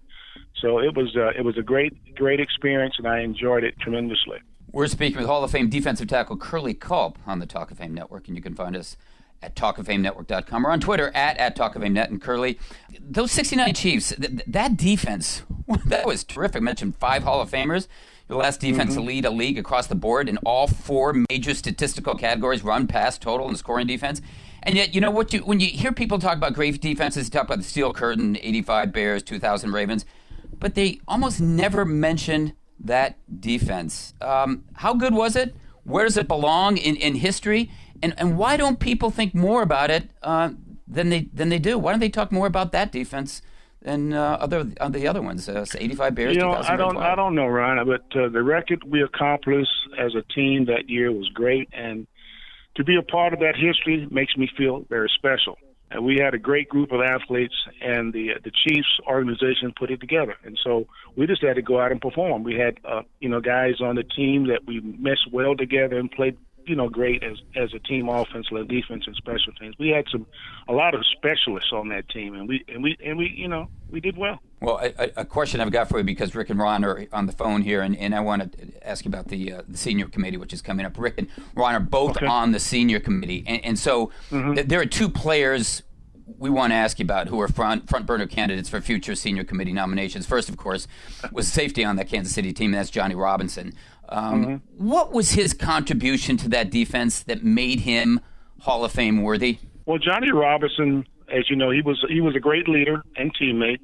So it was uh, it was a great great experience, and I enjoyed it tremendously. We're speaking with Hall of Fame defensive tackle Curly Culp on the Talk of Fame Network, and you can find us at talkoffamenetwork.com or on Twitter at, at Talk of Fame Net and Curly. Those 69 Chiefs, th- that defense, [laughs] that was terrific. I mentioned five Hall of Famers. The last defense to lead a league across the board in all four major statistical categories run, pass, total, and scoring defense. And yet, you know what? You, when you hear people talk about great defenses, talk about the Steel Curtain, 85 Bears, 2000 Ravens, but they almost never mention that defense. Um, how good was it? Where does it belong in, in history? And and why don't people think more about it uh, than they than they do? Why don't they talk more about that defense than uh, other uh, the other ones? Uh, 85 Bears, You know, I don't, I don't know, Ryan, but uh, the record we accomplished as a team that year was great, and to be a part of that history makes me feel very special. And we had a great group of athletes, and the the Chiefs organization put it together. And so we just had to go out and perform. We had, uh, you know, guys on the team that we meshed well together and played, you know, great as as a team, offensively, defense, and special teams. We had some, a lot of specialists on that team, and we and we and we, you know, we did well. Well, a, a- a question I've got for you because Rick and Ron are on the phone here, and, and I want to ask you about the uh, the senior committee, which is coming up. Rick and Ron are both on the senior committee, and, and so th- there are two players we want to ask you about who are front front burner candidates for future senior committee nominations. First, of course, was safety on that Kansas City team, and that's Johnny Robinson. Um, What was his contribution to that defense that made him Hall of Fame worthy? Well, Johnny Robinson, as you know, he was he was a great leader and teammate,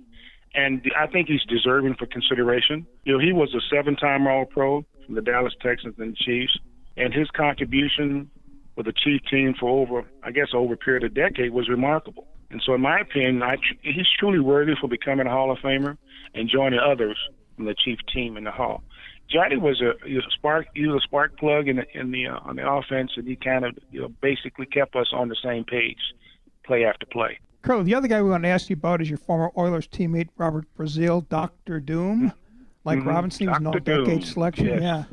and I think he's deserving for consideration. You know, he was a seven-time All-Pro from the Dallas Texans and Chiefs, and his contribution for the Chief team for over, I guess, over a period of decade was remarkable. And so, in my opinion, I, he's truly worthy for becoming a Hall of Famer and joining others from the Chief team in the Hall. Johnny was a, he was a spark. He was a spark plug in the in the uh, on the offense, and he kind of you know basically kept us on the same page, play after play. Curly, the other guy we want to ask you about is your former Oilers teammate Robert Brazile, Doctor Doom. Like Mhm. Robinson, he was an all-decade selection. yes. Yeah,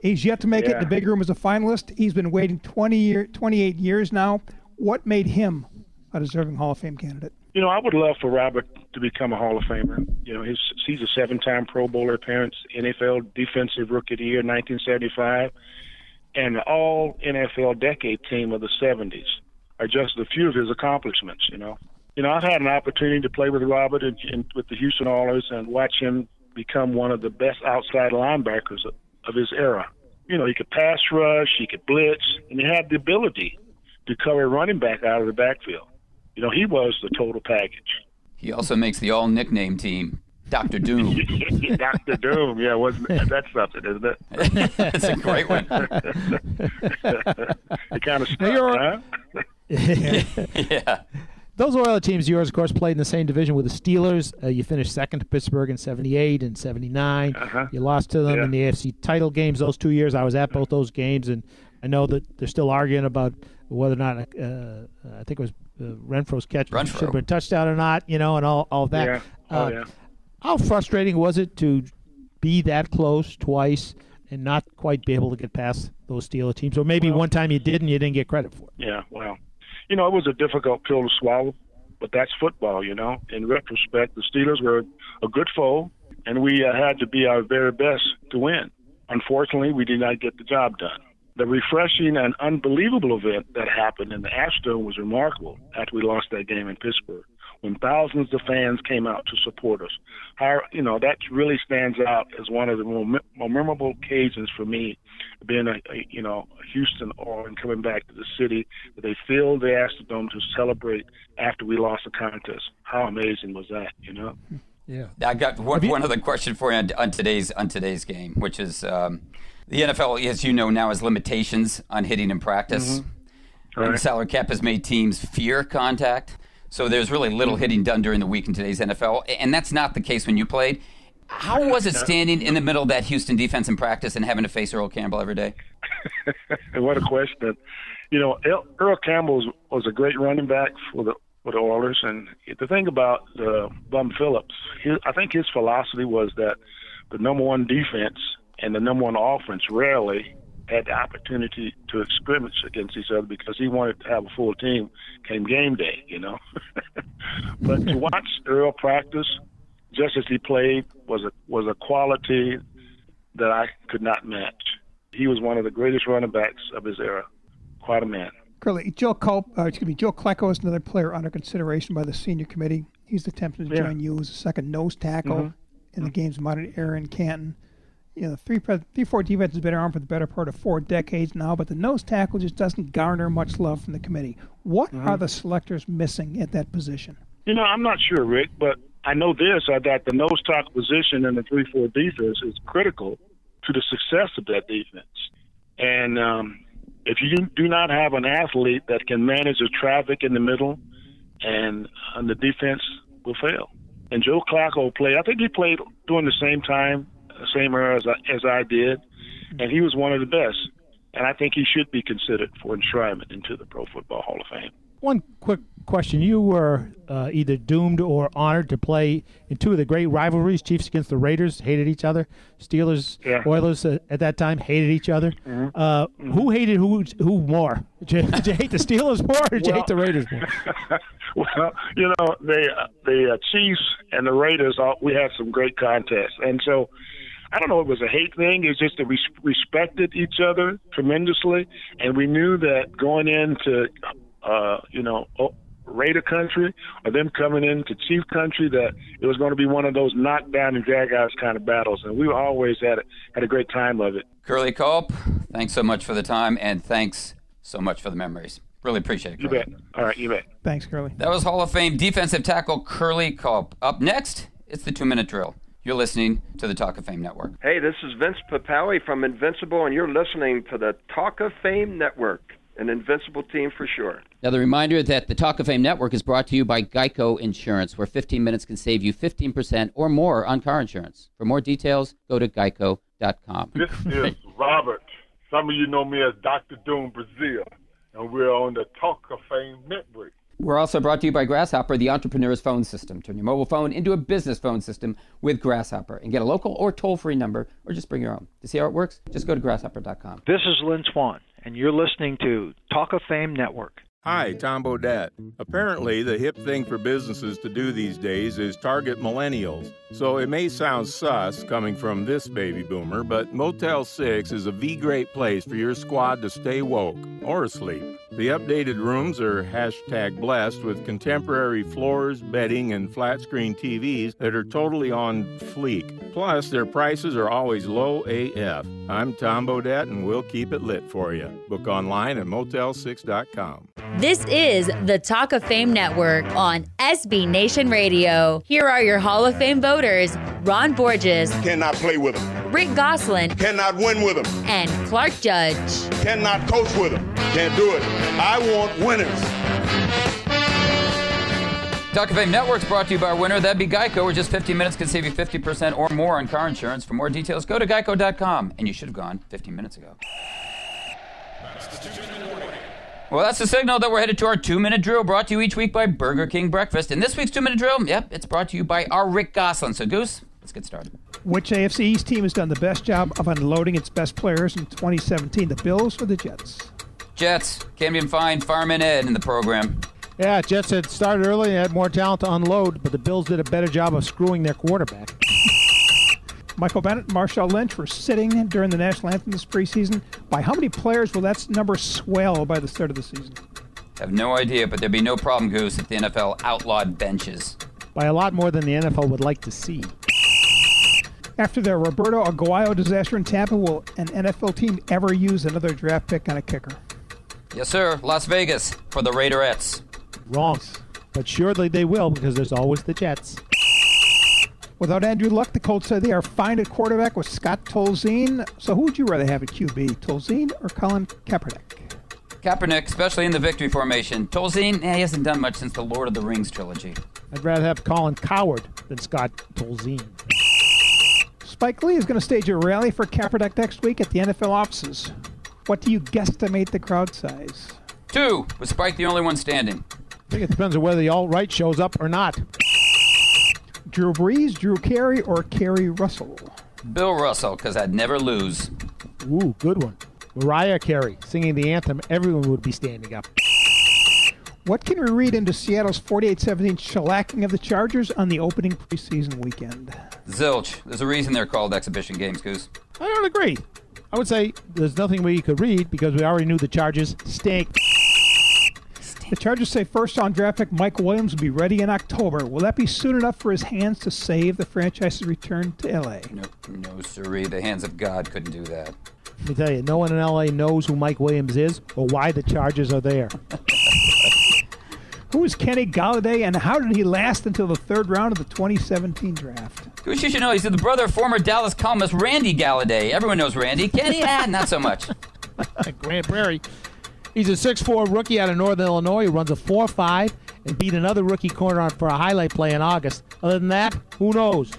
he's yet to make it in the big room as a finalist. He's been waiting 20 year, 28 years now. What made him a deserving Hall of Fame candidate? You know, I would love for Robert to become a Hall of Famer. You know, his he's a seven-time Pro Bowler appearance, NFL Defensive Rookie of the Year, 1975, and All NFL Decade Team of the 70s are just a few of his accomplishments. You know, you know, I've had an opportunity to play with Robert and, and with the Houston Oilers and watch him become one of the best outside linebackers of, of his era. You know, he could pass rush, he could blitz, and he had the ability to cover a running back out of the backfield. You know, he was the total package. He also makes the all nickname team, Doctor Doom. [laughs] Doctor Doom, yeah, wasn't that's something, isn't it? [laughs] It's a great one. [laughs] it kind of Now you're- huh? yeah. Those Oilers teams, yours, of course, played in the same division with the Steelers. Uh, you finished second to Pittsburgh in '78 and '79. Uh-huh. You lost to them Yeah. in the AFC title games those two years. I was at both those games, and I know that they're still arguing about whether or not uh, I think it was uh, Renfro's catch Renfro. should have been a touchdown or not. You know, and all all that. Yeah. Oh, Uh, yeah. How frustrating was it to be that close twice and not quite be able to get past those Steeler teams? Or maybe one time you did and you didn't get credit for it. Yeah, well, you know, it was a difficult pill to swallow, but that's football, you know. In retrospect, the Steelers were a good foe, and we uh, had to be our very best to win. Unfortunately, we did not get the job done. The refreshing and unbelievable event that happened in the Astrodome was remarkable after we lost that game in Pittsburgh. when thousands of fans came out to support us. How you know that really stands out as one of the more, more memorable occasions for me, being a, a you know a Houston or and coming back to the city. That they filled the Astrodome to celebrate after we lost the contest. How amazing was that? You know. Yeah. I got one, one other question for you on, on today's on today's game, which is um, the NFL, as you know now, has limitations on hitting in practice. Mhm. And the salary cap has made teams fear contact. So there's really little Mm-hmm. hitting done during the week in today's NFL, and that's not the case when you played. How was it standing in the middle of that Houston defense in practice and having to face Earl Campbell every day? and [laughs] what a question. You know, Earl Campbell was, was a great running back for the for the Oilers, and the thing about uh, Bum Phillips, his, I think his philosophy was that the number one defense and the number one offense rarely had the opportunity to scrimmage against each other because he wanted to have a full team came game day, you know. [laughs] but to [laughs] watch Earl practice, just as he played, was a was a quality that I could not match. He was one of the greatest running backs of his era. Quite a man. Curly, Joe Culp, uh, excuse me, Joe Klecko is another player under consideration by the senior committee. He's attempting to Yeah. join you as a second nose tackle Mhm. in the game's modern era in Canton. You know, three three four defense has been around for the better part of four decades now, but the nose tackle just doesn't garner much love from the committee. What Mhm. are the selectors missing at that position? You know, I'm not sure, Rick, but I know this uh, that the nose tackle position in the three four defense is critical to the success of that defense. And um, if you do not have an athlete that can manage the traffic in the middle, and, and the defense will fail. And Joe Klecko played. I think he played during the same time, same era as I, as I did, and he was one of the best. And I think he should be considered for enshrinement into the Pro Football Hall of Fame. One quick question: You were uh, either doomed or honored to play in two of the great rivalries. Chiefs against the Raiders hated each other. Steelers, Yeah. Oilers uh, at that time hated each other. Mhm. Uh, Who hated who? Who more? [laughs] Did you, did [laughs] you hate the Steelers more, or did you hate the Raiders more? [laughs] well, you know, the the uh, Chiefs and the Raiders, uh, we had some great contests, and so I don't know. if It was a hate thing. It's just that we respected each other tremendously, and we knew that going into, uh, you know. Raider country or them coming into Chief country that it was going to be one of those knockdown and drag outs kind of battles and we always had a, had a great time of it. Curly Culp, thanks so much for the time, and thanks so much for the memories. Really appreciate it. You bet. All right, you bet. Thanks, Curly. That was Hall of Fame defensive tackle Curly Culp. Up next, it's the two minute drill. You're listening to the Talk of Fame Network. Hey, this is Vince Papale from Invincible, and you're listening to the Talk of Fame Network, an invincible team for sure. Now, the reminder that the Talk of Fame Network is brought to you by Geico Insurance, where 15 minutes can save you 15% or more on car insurance. For more details, go to geico.com. This is Robert. Some of you know me as Dr. Doom Brazile, and we're on the Talk of Fame Network. We're also brought to you by Grasshopper, the entrepreneur's phone system. Turn your mobile phone into a business phone system with Grasshopper and get a local or toll free number or just bring your own. To see how it works, just go to grasshopper.com. This is Lynn Swann, and you're listening to Talk of Fame Network. Hi, Tom Bodett. Apparently, the hip thing for businesses to do these days is target millennials. So it may sound sus coming from this baby boomer, but Motel 6 is a V great place for your squad to stay woke or asleep. The updated rooms are hashtag blessed with contemporary floors, bedding, and flat screen TVs that are totally on fleek. Plus, their prices are always low AF. I'm Tom Bodett, and we'll keep it lit for you. Book online at motel6.com. This is the Talk of Fame Network on SB Nation Radio. Here are your Hall of Fame voters Ron Borges, Cannot play with them. Rick Gosselin, Cannot win with them. and Clark Judge. Cannot coach with them. Can't do it. I want winners. Talk of Fame Network's brought to you by our winner. That'd be Geico, where just 15 minutes can save you 50% or more on car insurance. For more details, go to geico.com. And you should have gone 15 minutes ago. Well, that's the signal that we're headed to our two minute drill brought to you each week by Burger King Breakfast. And this week's two minute drill, yep, it's brought to you by our Rick Gosselin. So, Goose, let's get started. Which AFC East team has done the best job of unloading its best players in 2017? The Bills or the Jets? Jets, Camden Fine, Fireman Ed in the program. Yeah, Jets had started early and had more talent to unload, but the Bills did a better job of screwing their quarterback. Michael Bennett, Marshawn Lynch were sitting during the national anthem this preseason. By how many players will that number swell by the start of the season? I Have no idea, but there'd be no problem, Goose, if the NFL outlawed benches. By a lot more than the NFL would like to see. After the Roberto Aguayo disaster in Tampa, will an NFL team ever use another draft pick on a kicker? Yes, sir. Las Vegas for the Raiderettes. Wrong. But surely they will because there's always the Jets. Without Andrew Luck, the Colts say they are fine at quarterback with Scott Tolzien. So who would you rather have at QB, Tolzien or Colin Kaepernick? Kaepernick, especially in the victory formation. Tolzien, eh, he hasn't done much since the Lord of the Rings trilogy. I'd rather have Colin Cowherd than Scott Tolzien. Spike Lee is going to stage a rally for Kaepernick next week at the NFL offices. What do you guesstimate the crowd size? Two, with Spike the only one standing. I think it depends on whether the alt right shows up or not. Drew Brees, Drew Carey, or Keri Russell? Bill Russell, because I'd never lose. Ooh, good one. Mariah Carey singing the anthem, everyone would be standing up. What can we read into Seattle's 48 17 shellacking of the Chargers on the opening preseason weekend? Zilch. There's a reason they're called exhibition games, Goose. I don't agree. I would say there's nothing we could read because we already knew the Chargers stink. The Chargers say first round draft pick Mike Williams will be ready in October. Will that be soon enough for his hands to save the franchise's return to LA? No, no, sirree. The hands of God couldn't do that. Let me tell you, no one in LA knows who Mike Williams is or why the Chargers are there. [laughs] Who is Kenny Golladay and how did he last until the third round of the 2017 draft? Who should you know he's the brother of former Dallas columnist Randy Galladay. Everyone knows Randy. Kenny, ah, not so much. [laughs] Grand Prairie. He's a 6'4 rookie out of Northern Illinois who runs a 4'5 and beat another rookie corner on for a highlight play in August. Other than that, who knows?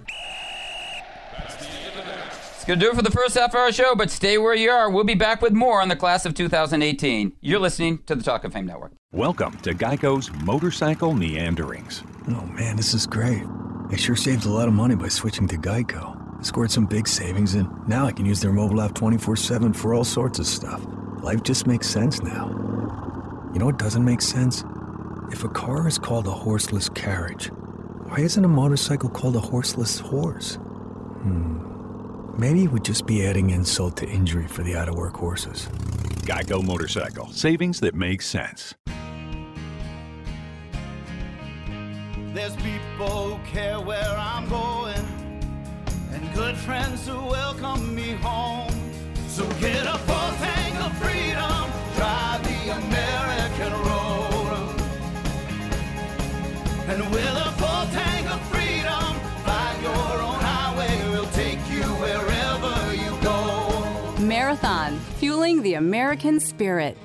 It's going to do it for the first half of our show, but stay where you are. We'll be back with more on the class of 2018. You're listening to the Talk of Fame Network. Welcome to Geico's Motorcycle Meanderings. Oh man, this is great. I sure saved a lot of money by switching to Geico. I scored some big savings, and now I can use their mobile app 24 7 for all sorts of stuff. Life just makes sense now. You know what doesn't make sense? If a car is called a horseless carriage, why isn't a motorcycle called a horseless horse? Hmm. Maybe it would just be adding insult to injury for the out of work horses. Geico Motorcycle. Savings that make sense. There's people who care where I'm going, and good friends who welcome me home. So get a And a full tank of freedom, find your own highway, we'll take you wherever you go. Marathon, fueling the American spirit.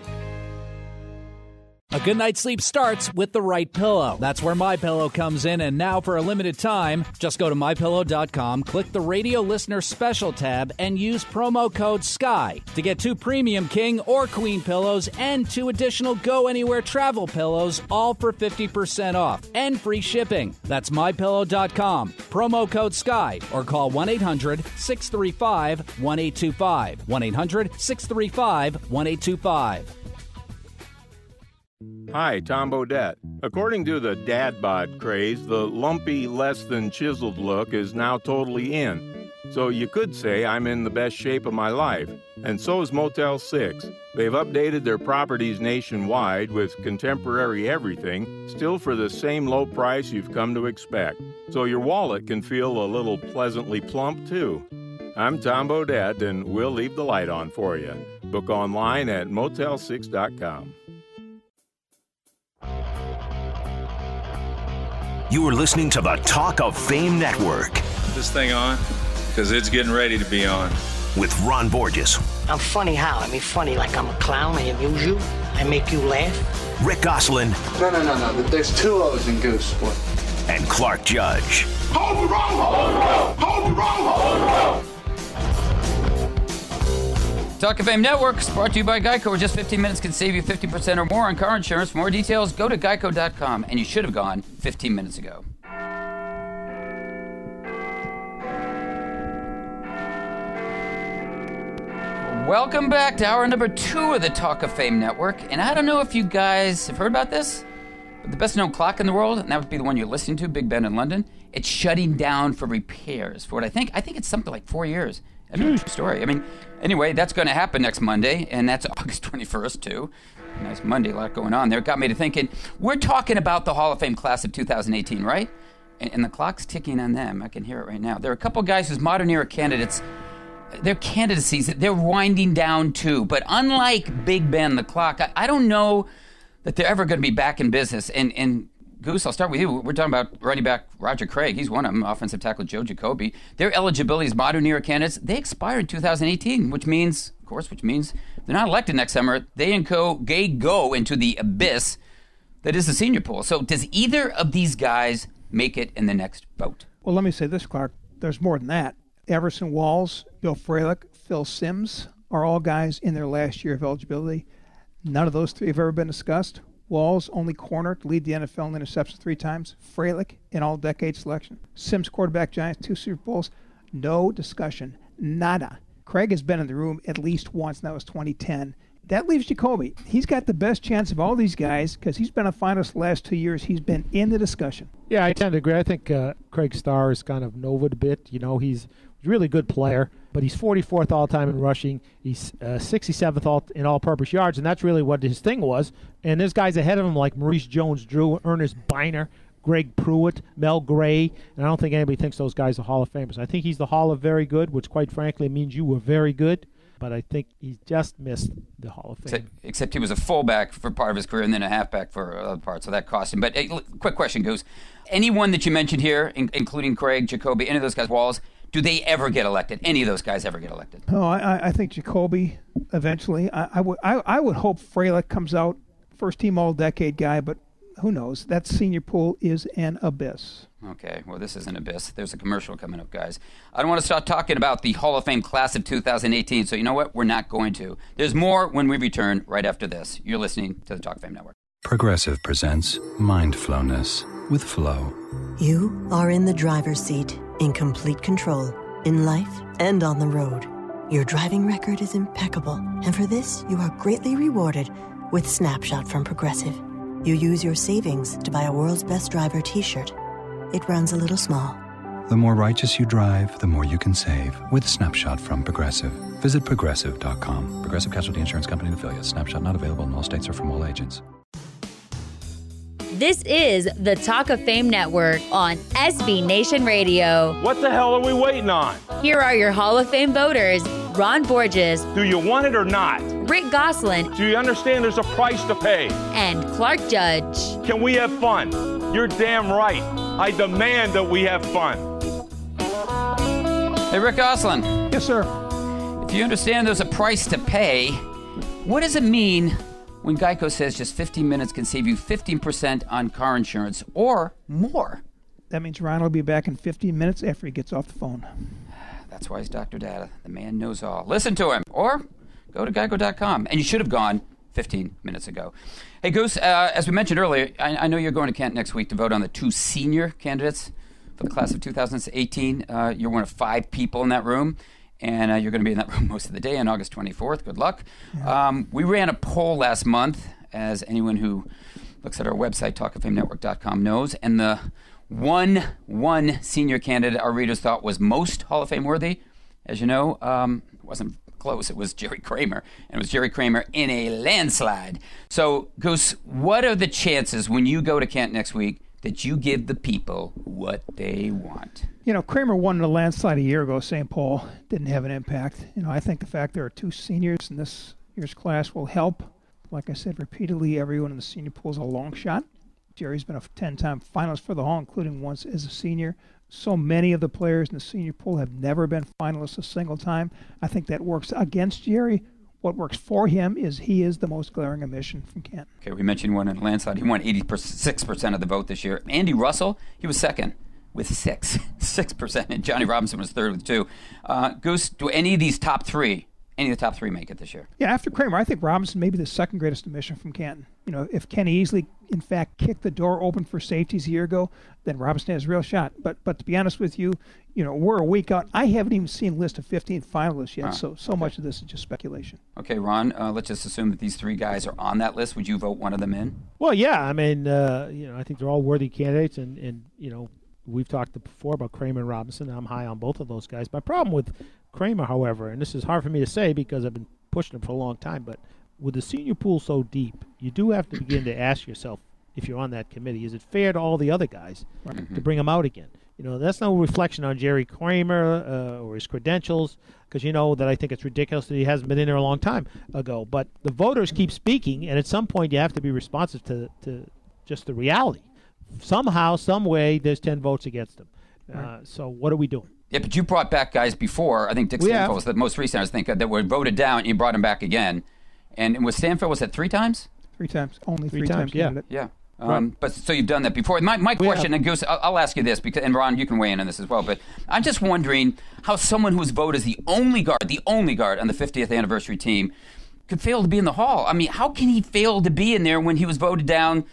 A good night's sleep starts with the right pillow. That's where my pillow comes in and now for a limited time, just go to mypillow.com, click the radio listener special tab and use promo code SKY to get two premium king or queen pillows and two additional go anywhere travel pillows all for 50% off and free shipping. That's mypillow.com, promo code SKY or call 1-800-635-1825. 1-800-635-1825. Hi, Tom Bodett. According to the dad bod craze, the lumpy, less than chiseled look is now totally in. So you could say I'm in the best shape of my life. And so is Motel 6. They've updated their properties nationwide with contemporary everything, still for the same low price you've come to expect. So your wallet can feel a little pleasantly plump, too. I'm Tom Bodett, and we'll leave the light on for you. Book online at motel6.com. You are listening to the Talk of Fame Network this thing on? Because it's getting ready to be on. with Ron Borges, I'm funny how? I mean, funny like I'm a clown. I amuse you. I make you laugh. Rick Gosselin, No, no, no, no. There's two O's in Goose Sport. and Clark Judge. Hold the wrong, hold the wrong, hold the wrong, hold the wrong. Talk of Fame Network is brought to you by Geico, where just 15 minutes can save you 50% or more on car insurance. For more details, go to geico.com, and you should have gone 15 minutes ago. Welcome back to hour number two of the Talk of Fame Network. And I don't know if you guys have heard about this, but the best known clock in the world, and that would be the one you're listening to, Big Ben in London, it's shutting down for repairs for what I think. I think it's something like four years. I mean, true story. I mean, anyway, that's going to happen next Monday, and that's [laughs] August 21st, too. Nice Monday, a lot going on there. It got me to thinking. We're talking about the Hall of Fame class of 2018, right? And, and the clock's ticking on them. I can hear it right now. There are a couple guys whose modern era candidates their candidacies they're winding down too. But unlike Big Ben, the clock, I, I don't know that they're ever going to be back in business. And and Goose, I'll start with you. We're talking about running back Roger Craig. He's one of them. Offensive tackle Joe Jacoby. Their eligibility as modern era candidates they expire in 2018, which means, of course, which means they're not elected next summer. They and co they go into the abyss that is the senior pool. So does either of these guys make it in the next vote? Well, let me say this, Clark. There's more than that. Everson Walls, Bill Fralic, Phil Simms are all guys in their last year of eligibility. None of those three have ever been discussed. Walls, only corner to lead the NFL in interceptions three times. Fralic, in all decade selection. Simms quarterback Giants, two Super Bowls. No discussion. Nada. Craig has been in the room at least once, and that was 2010. That leaves Jacoby. He's got the best chance of all these guys because he's been a finalist the last two years. He's been in the discussion. Yeah, I tend to agree. I think uh, Craig Starr is kind of novaed a bit. You know, he's a really good player, but he's 44th all time in rushing. He's uh, 67th all in all-purpose yards, and that's really what his thing was. And there's guys ahead of him like Maurice Jones-Drew, Ernest Byner, Greg Pruitt, Mel Gray, and I don't think anybody thinks those guys are Hall of Famers. I think he's the Hall of Very Good, which quite frankly means you were very good but I think he just missed the Hall of Fame. Except, except, he was a fullback for part of his career and then a halfback for other part, so that cost him. But hey, quick question, Goose. Anyone that you mentioned here, in, including Craig, Jacoby, any of those guys, Walls, do they ever get elected? Any of those guys ever get elected? Oh, I, I think Jacoby eventually. I, I would I, I would hope Fralic comes out first team all decade guy, but who knows? That senior pool is an abyss. Okay, well, this is an abyss. There's a commercial coming up, guys. I don't want to start talking about the Hall of Fame class of 2018, so you know what? We're not going to. There's more when we return right after this. You're listening to the Talk Fame Network. Progressive presents Mindfulness with Flow. You are in the driver's seat, in complete control, in life and on the road. Your driving record is impeccable, and for this, you are greatly rewarded with Snapshot from Progressive. You use your savings to buy a World's Best Driver t shirt it runs a little small. The more righteous you drive, the more you can save with Snapshot from Progressive. Visit progressive.com. Progressive Casualty Insurance Company and affiliates. Snapshot not available in all states or from all agents. This is the Talk of Fame Network on SB Nation Radio. What the hell are we waiting on? Here are your Hall of Fame voters Ron Borges. Do you want it or not? Rick Gosselin. Do you understand there's a price to pay? And Clark Judge. Can we have fun? You're damn right. I demand that we have fun. Hey, Rick Gosselin. Yes, sir. If you understand there's a price to pay, what does it mean when Geico says just 15 minutes can save you 15% on car insurance or more? That means Ron will be back in 15 minutes after he gets off the phone. That's why he's Dr. Data. The man knows all. Listen to him or go to geico.com. And you should have gone 15 minutes ago. Hey, Goose, uh, as we mentioned earlier, I, I, know you're going to Canton next week to vote on the two senior candidates for the class of 2018. Uh, you're one of five people in that room, and uh, you're going to be in that room [laughs] most of the day on August 24th. Good luck. Yeah. Um, we ran a poll last month, as anyone who looks at our website, talkoffamenetwork.com, knows, and the one one senior candidate our readers thought was most Hall of Fame worthy, as you know, um, wasn't close. It was Jerry Kramer, and it was Jerry Kramer in a landslide. So, Goose, what are the chances when you go to Canton next week that you give the people what they want? You know, Kramer won in a landslide a year ago. St. Paul didn't have an impact. You know, I think the fact there are two seniors in this year's class will help. Like I said repeatedly, everyone in the senior pool is a long shot. Jerry's been a 10 time finalist for the Hall, including once as a senior so many of the players in the senior pool have never been finalists a single time. I think that works against Jerry. What works for him is he is the most glaring omission from Canton. Okay, we mentioned one in landslide. He won 86% of the vote this year. Andy Russell, he was second with six, [laughs] six percent, and Johnny Robinson was third with two. Uh, Goose, do any of these top three any of the top three make it this year. Yeah, after Kramer, I think Robinson may be the second greatest omission from Canton. You know, if Kenny Easley, in fact, kicked the door open for safeties a year ago, then Robinson has a real shot. But but to be honest with you, you know, we're a week out. I haven't even seen a list of 15 finalists yet, ah, so so okay. much of this is just speculation. Okay, Ron, uh, let's just assume that these three guys are on that list. Would you vote one of them in? Well, yeah. I mean, uh, you know, I think they're all worthy candidates, and and you know, we've talked before about Kramer and Robinson. I'm high on both of those guys. My problem with Kramer, however, and this is hard for me to say because I've been pushing him for a long time, but with the senior pool so deep, you do have to begin to ask yourself if you're on that committee, is it fair to all the other guys to bring them out again? You know, that's no reflection on Jerry Kramer uh, or his credentials, because you know that I think it's ridiculous that he hasn't been in there a long time ago. But the voters keep speaking, and at some point you have to be responsive to, to just the reality. Somehow, some way, there's 10 votes against him. Uh, so what are we doing? Yeah, but you brought back guys before. I think Dick We Stanfel have. was the most recent. I think that were voted down. And you brought him back again, and was Stanfel was that three times? Three times, only Three three, times, yeah. Yeah. Um, But so you've done that before. My, my question, and Goose, I'll, I'll ask you this, because, and Ron, you can weigh in on this as well. But I'm just wondering how someone who's voted as the only guard, the only guard on the 50th anniversary team, could fail to be in the hall. I mean, how can he fail to be in there when he was voted down,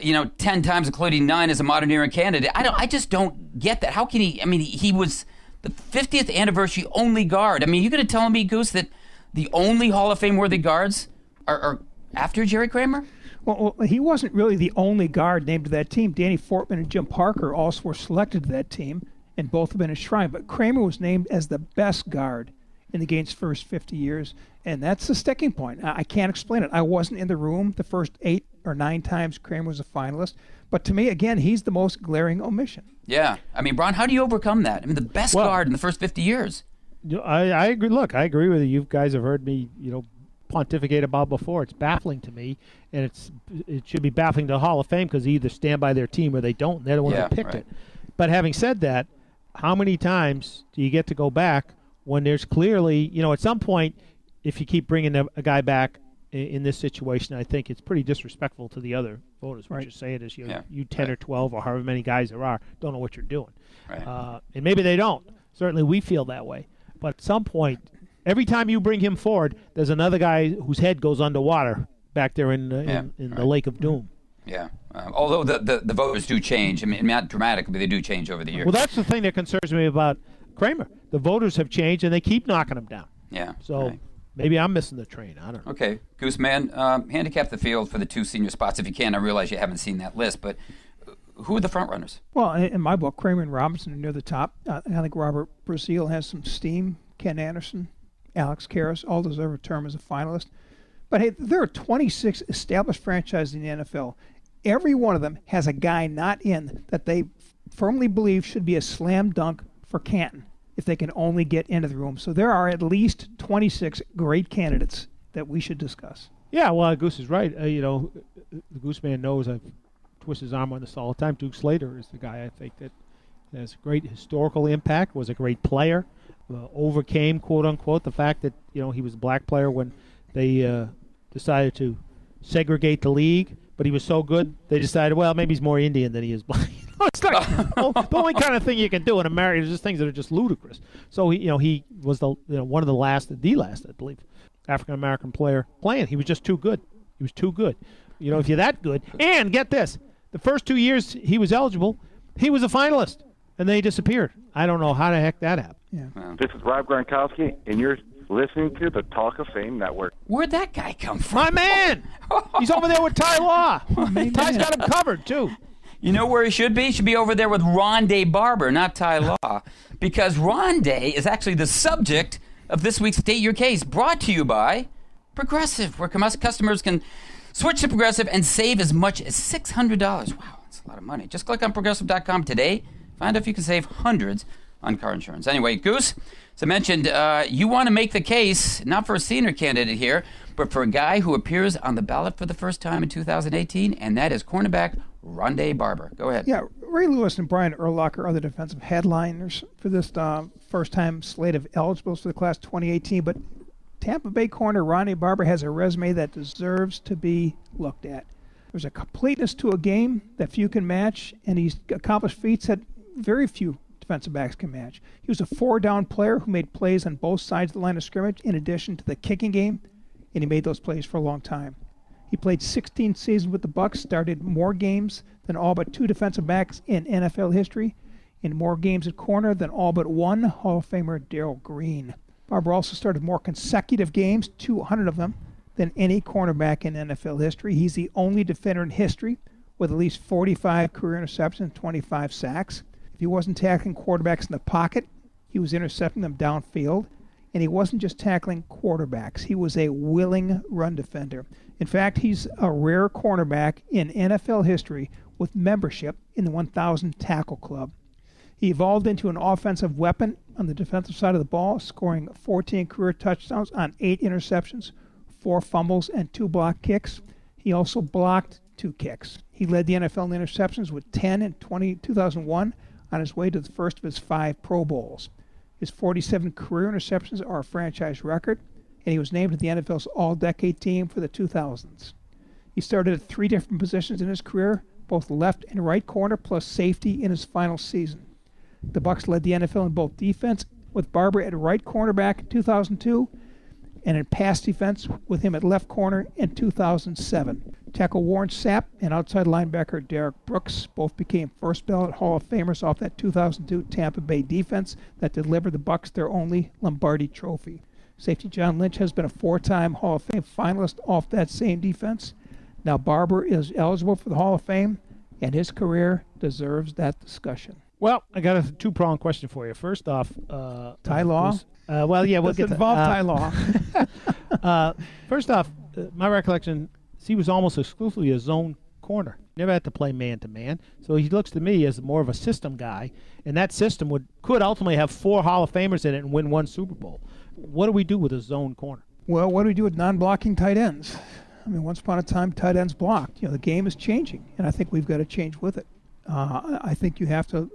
you know, ten times, including nine as a modern era candidate? I don't. I just don't get that. How can he? I mean, he was the 50th anniversary only guard. I mean, you're going to tell me, Goose, that the only Hall of Fame worthy guards are, are after Jerry Kramer? Well, he wasn't really the only guard named to that team. Danny Fortmann and Jim Parker also were selected to that team, and both have been enshrined. But Kramer was named as the best guard in the game's first 50 years, and that's the sticking point. I, I can't explain it. I wasn't in the room the first eight or nine times Kramer was a finalist, but to me, again, he's the most glaring omission. Yeah. I mean, Ron, how do you overcome that? I mean, the best Well- guard in the first 50 years. I, I agree. Look, I agree with you. You guys have heard me, you know, pontificate about before. It's baffling to me, and it's it should be baffling to the Hall of Fame because they either stand by their team or they don't. They're the ones Yeah, that picked right. it. But having said that, how many times do you get to go back when there's clearly, you know, at some point, if you keep bringing a, a guy back in, in this situation, I think it's pretty disrespectful to the other voters. What Right. you're saying is you, Yeah, you ten or twelve or however many guys there are don't know what you're doing, Right. uh, and maybe they don't. Certainly, we feel that way. But at some point, every time you bring him forward, there's another guy whose head goes underwater back there in, uh, Yeah, in, in the Lake of Doom. Yeah. Um, although the, the, the voters do change. I mean, not dramatically, but they do change over the years. Well, that's the thing that concerns me about Kramer. The voters have changed, and they keep knocking him down. yeah. So right. Maybe I'm missing the train. I don't know. Okay, Gooseman, um, handicap the field for the two senior spots if you can. I realize you haven't seen that list, but uh, who are the front runners? Well, in in my book, Kramer and Robinson are near the top. Uh, I think Robert Brazile has some steam. Ken Anderson, Alex Karras, all deserve a term as a finalist. But hey, there are 26 established franchises in the NFL. Every one of them has a guy not in that they firmly believe should be a slam dunk for Canton if they can only get into the room. So there are at least 26 great candidates that we should discuss. Yeah, well, Goose is right. Uh, you know, the Goose man knows I've twisted his arm on this all the time. Duke Slater is the guy I think that has great historical impact. Was a great player. Uh, overcame quote unquote the fact that you know he was a black player when they uh, decided to segregate the league. But he was so good, they decided, well, maybe he's more Indian than he is [laughs] black. Oh, it's like [laughs] oh, the only kind of thing you can do in America is just things that are just ludicrous. So he, you know, he was the you know one of the last, the last, I believe, African American player playing. He was just too good. He was too good. You know, if you're that good, and get this, the first two years he was eligible, he was a finalist, and then he disappeared. I don't know how the heck that happened. Yeah. This is Rob Gronkowski, and you're listening to the Talk of Fame Network. Where'd that guy come from? My man, [laughs] he's over there with Ty Law. Ty's got him covered too. You know where he should be? He should be over there with Rondé Barber, not Ty Law, because Rondé is actually the subject of this week's State Your Case, brought to you by Progressive, where customers can switch to Progressive and save as much as $600. Wow, that's a lot of money. Just click on progressive.com today. Find out if you can save hundreds on car insurance. Anyway, Goose, as I mentioned, uh, you want to make the case, not for a senior candidate here, but for a guy who appears on the ballot for the first time in 2018, and that is cornerback Rondé Barber. Go ahead. Yeah, Ray Lewis and Brian Urlacher are the defensive headliners for this uh, first-time slate of eligibles for the class 2018. But Tampa Bay corner Rondé Barber has a resume that deserves to be looked at. There's a completeness to a game that few can match, and he's accomplished feats that very few defensive backs can match. He was a four-down player who made plays on both sides of the line of scrimmage, in addition to the kicking game, and he made those plays for a long time. He played 16 seasons with the Bucs, started more games than all but two defensive backs in NFL history, and more games at corner than all but one Hall of Famer Darrell Green. Barber also started more consecutive games, 200 of them, than any cornerback in NFL history. He's the only defender in history with at least 45 career interceptions and 25 sacks. If he wasn't tackling quarterbacks in the pocket, he was intercepting them downfield. And he wasn't just tackling quarterbacks. He was a willing run defender. In fact, he's a rare cornerback in NFL history with membership in the 1,000 tackle club. He evolved into an offensive weapon on the defensive side of the ball, scoring 14 career touchdowns on eight interceptions, four fumbles, and two block kicks. He also blocked two kicks. He led the NFL in interceptions with 10 in 20, 2001 on his way to the first of his five Pro Bowls. His 47 career interceptions are a franchise record, and he was named to the NFL's All Decade team for the 2000s. He started at three different positions in his career, both left and right corner plus safety in his final season. The Bucs led the NFL in both defense with Barber at right cornerback in 2002 and in pass defense with him at left corner in 2007. Tackle Warren Sapp and outside linebacker Derrick Brooks both became first ballot Hall of Famers off that 2002 Tampa Bay defense that delivered the Bucs their only Lombardi trophy. Safety John Lynch has been a four-time Hall of Fame finalist off that same defense. Now Barber is eligible for the Hall of Fame, and his career deserves that discussion. Well, I got a two pronged question for you. First off, uh, Ty Law? Uh, well, yeah, we'll Does get to- uh, Ty Law? [laughs] uh, first off, uh, my recollection he was almost exclusively a zone corner. Never had to play man to man. So he looks to me as more of a system guy, and that system would could ultimately have four Hall of Famers in it and win one Super Bowl. What do we do with a zone corner? Well, what do we do with non-blocking tight ends? I mean, once upon a time, tight ends blocked. You know, the game is changing, and I think we've got to change with it. Uh, I think you have to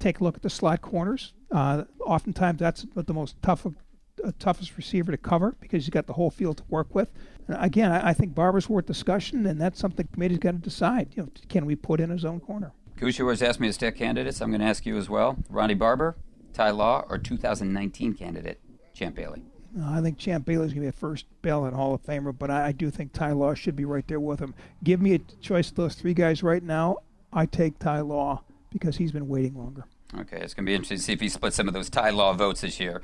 take a look at the slot corners. Uh, oftentimes, that's the most tough, uh, toughest receiver to cover because you've got the whole field to work with. And again, I, I think Barber's worth discussion, and that's something the committee's got to decide. You know, can we put in a zone corner? Goose, you asked me to stick candidates. I'm going to ask you as well. Ronde Barber, Ty Law, or 2019 candidate, Champ Bailey? Uh, I think Champ Bailey's going to be a first ballot Hall of Famer, but I, I do think Ty Law should be right there with him. Give me a choice of those three guys right now. I take Ty Law because he's been waiting longer. Okay, it's going to be interesting to see if he splits some of those Ty Law votes this year.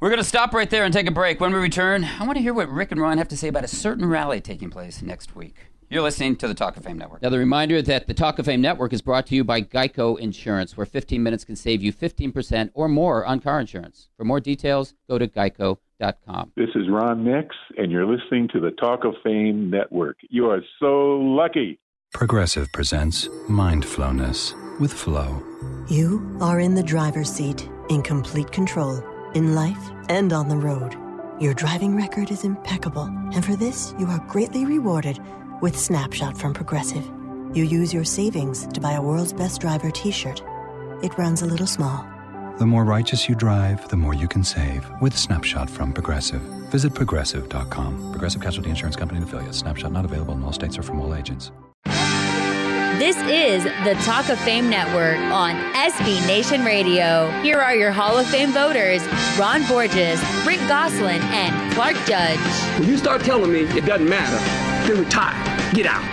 We're going to stop right there and take a break. When we return, I want to hear what Rick and Ron have to say about a certain rally taking place next week. You're listening to the Talk of Fame Network. Another reminder that the Talk of Fame Network is brought to you by Geico Insurance, where 15 minutes can save you 15% or more on car insurance. For more details, go to geico.com. This is Ron Mix, and you're listening to the Talk of Fame Network. You are so lucky. Progressive presents Mindfulness with Flow. You are in the driver's seat, in complete control, in life and on the road. Your driving record is impeccable, and for this, you are greatly rewarded with Snapshot from Progressive. You use your savings to buy a World's Best Driver t shirt. It runs a little small. The more righteous you drive, the more you can save with Snapshot from Progressive. Visit progressive.com. Progressive Casualty Insurance Company and affiliates. Snapshot not available in all states or from all agents. This is the Talk of Fame Network on SB Nation Radio. Here are your Hall of Fame voters Ron Borges, Rick Gosselin, and Clark Judge. When you start telling me it doesn't matter, then retire. Get out.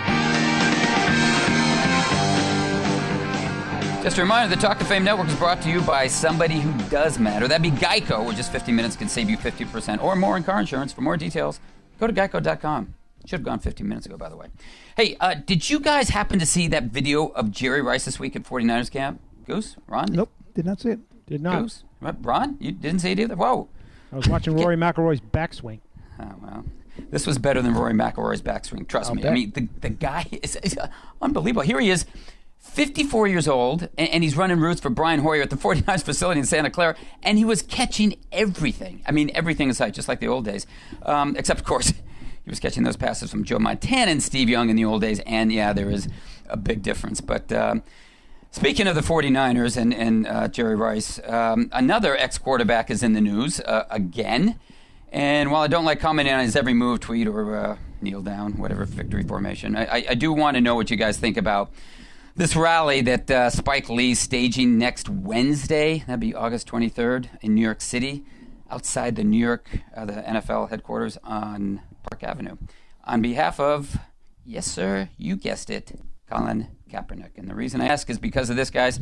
Just a reminder, the Talk of Fame Network is brought to you by somebody who does matter. That'd be Geico, where just 50 minutes can save you 50% or more in car insurance. For more details, go to geico.com. Should have gone 15 minutes ago, by the way. Hey, uh, did you guys happen to see that video of Jerry Rice this week at 49ers camp? Goose? Ron? Nope, did not see it. Did not. Goose? Ron? You didn't see it either? Whoa. I was watching Rory McIlroy's backswing. Oh, well. This was better than Rory McIlroy's backswing. Trust I'll me. I mean, the, the guy [laughs] is, is unbelievable. Here he is, 54 years old, and, and he's running routes for Brian Hoyer at the [laughs] 49ers facility in Santa Clara, and he was catching everything. I mean, everything in sight, just like the old days. Um, except, of course, he was catching those passes from Joe Montana and Steve Young in the old days, and yeah, there is a big difference. But um, speaking of the 49ers and, and uh, Jerry Rice, um, another ex quarterback is in the news uh, again. And while I don't like commenting on his every move, tweet, or uh, kneel down, whatever victory formation, I, I, do want to know what you guys think about this rally that uh, Spike Lee's staging next Wednesday. That'd be August 23rd in New York City, outside the New York, uh, the NFL headquarters on Park Avenue. On behalf of, yes, sir, you guessed it, Colin Kaepernick. And the reason I ask is because of this, guys.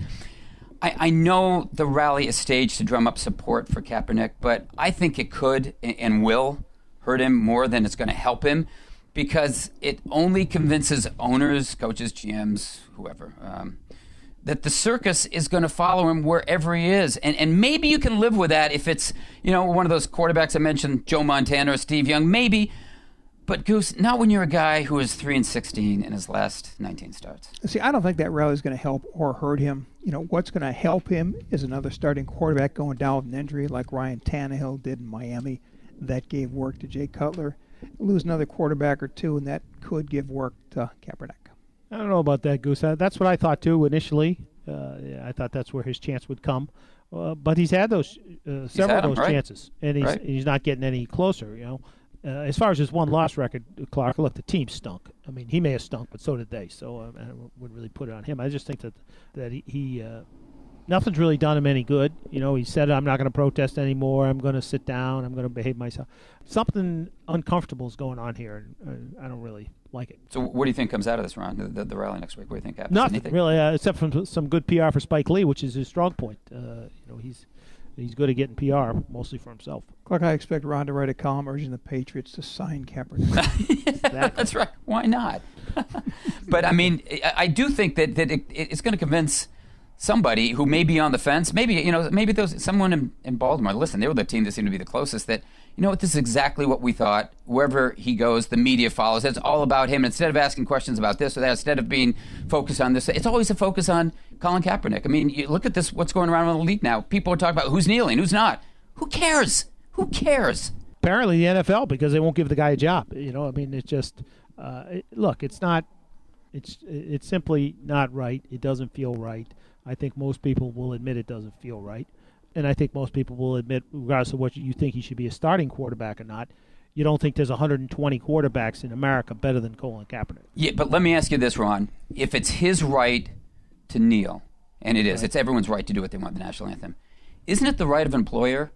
I, I know the rally is staged to drum up support for Kaepernick, but I think it could and, will hurt him more than it's going to help him because it only convinces owners, coaches, GMs, whoever, um, that the circus is going to follow him wherever he is. And, and maybe you can live with that if it's, you know, one of those quarterbacks I mentioned, Joe Montana or Steve Young, maybe. But Goose, not when you're a guy who is 3 and 16 in his last 19 starts. See, I don't think that rally is going to help or hurt him. You know, what's going to help him is another starting quarterback going down with an injury like Ryan Tannehill did in Miami. That gave work to Jay Cutler. Lose another quarterback or two, and that could give work to Kaepernick. I don't know about that, Goose. Uh, That's what I thought too initially. Uh, yeah, I thought that's where his chance would come, uh, but he's had those uh, several had 'em, of those right. chances, and he's Right. he's not getting any closer. You know, uh, as far as his one loss record, Clark. Look, the team stunk. I mean, he may have stunk, but so did they. So um, I wouldn't really put it on him. I just think that that he. he uh, Nothing's really done him any good. You know, he said, I'm not going to protest anymore. I'm going to sit down. I'm going to behave myself. Something uncomfortable is going on here, and uh, I don't really like it. So, what do you think comes out of this, Ron? The, the, the rally next week? What do you think happens? Nothing Anything? really, uh, except from some good PR for Spike Lee, which is his strong point. Uh, you know, he's he's good at getting PR, mostly for himself. Clark, I expect Ron to write a column urging the Patriots to sign Kaepernick. [laughs] That's right. Why not? [laughs] but I mean, I, I do think that that it, it's going to convince somebody who may be on the fence. Maybe you know, maybe those someone in, in Baltimore. Listen, they were the team that seemed to be the closest. That you know what, this is exactly what we thought. Wherever he goes, the media follows. It's all about him. Instead of asking questions about this or that, instead of being focused on this, it's always a focus on Colin Kaepernick. I mean, you look at this. What's going around in the league now? People are talking about who's kneeling, who's not. Who cares? Who cares? Apparently, the NFL because they won't give the guy a job. You know, I mean, it's just uh, it, look. It's not. It's it's simply not right. It doesn't feel right. I think most people will admit it doesn't feel right, and I think most people will admit, regardless of what you think he should be a starting quarterback or not, you don't think there's 120 quarterbacks in America better than Colin Kaepernick. Yeah, but let me ask you this, Ron. If it's his right to kneel, and it is, it's everyone's right to do what they want, the national anthem, isn't it the right of an employer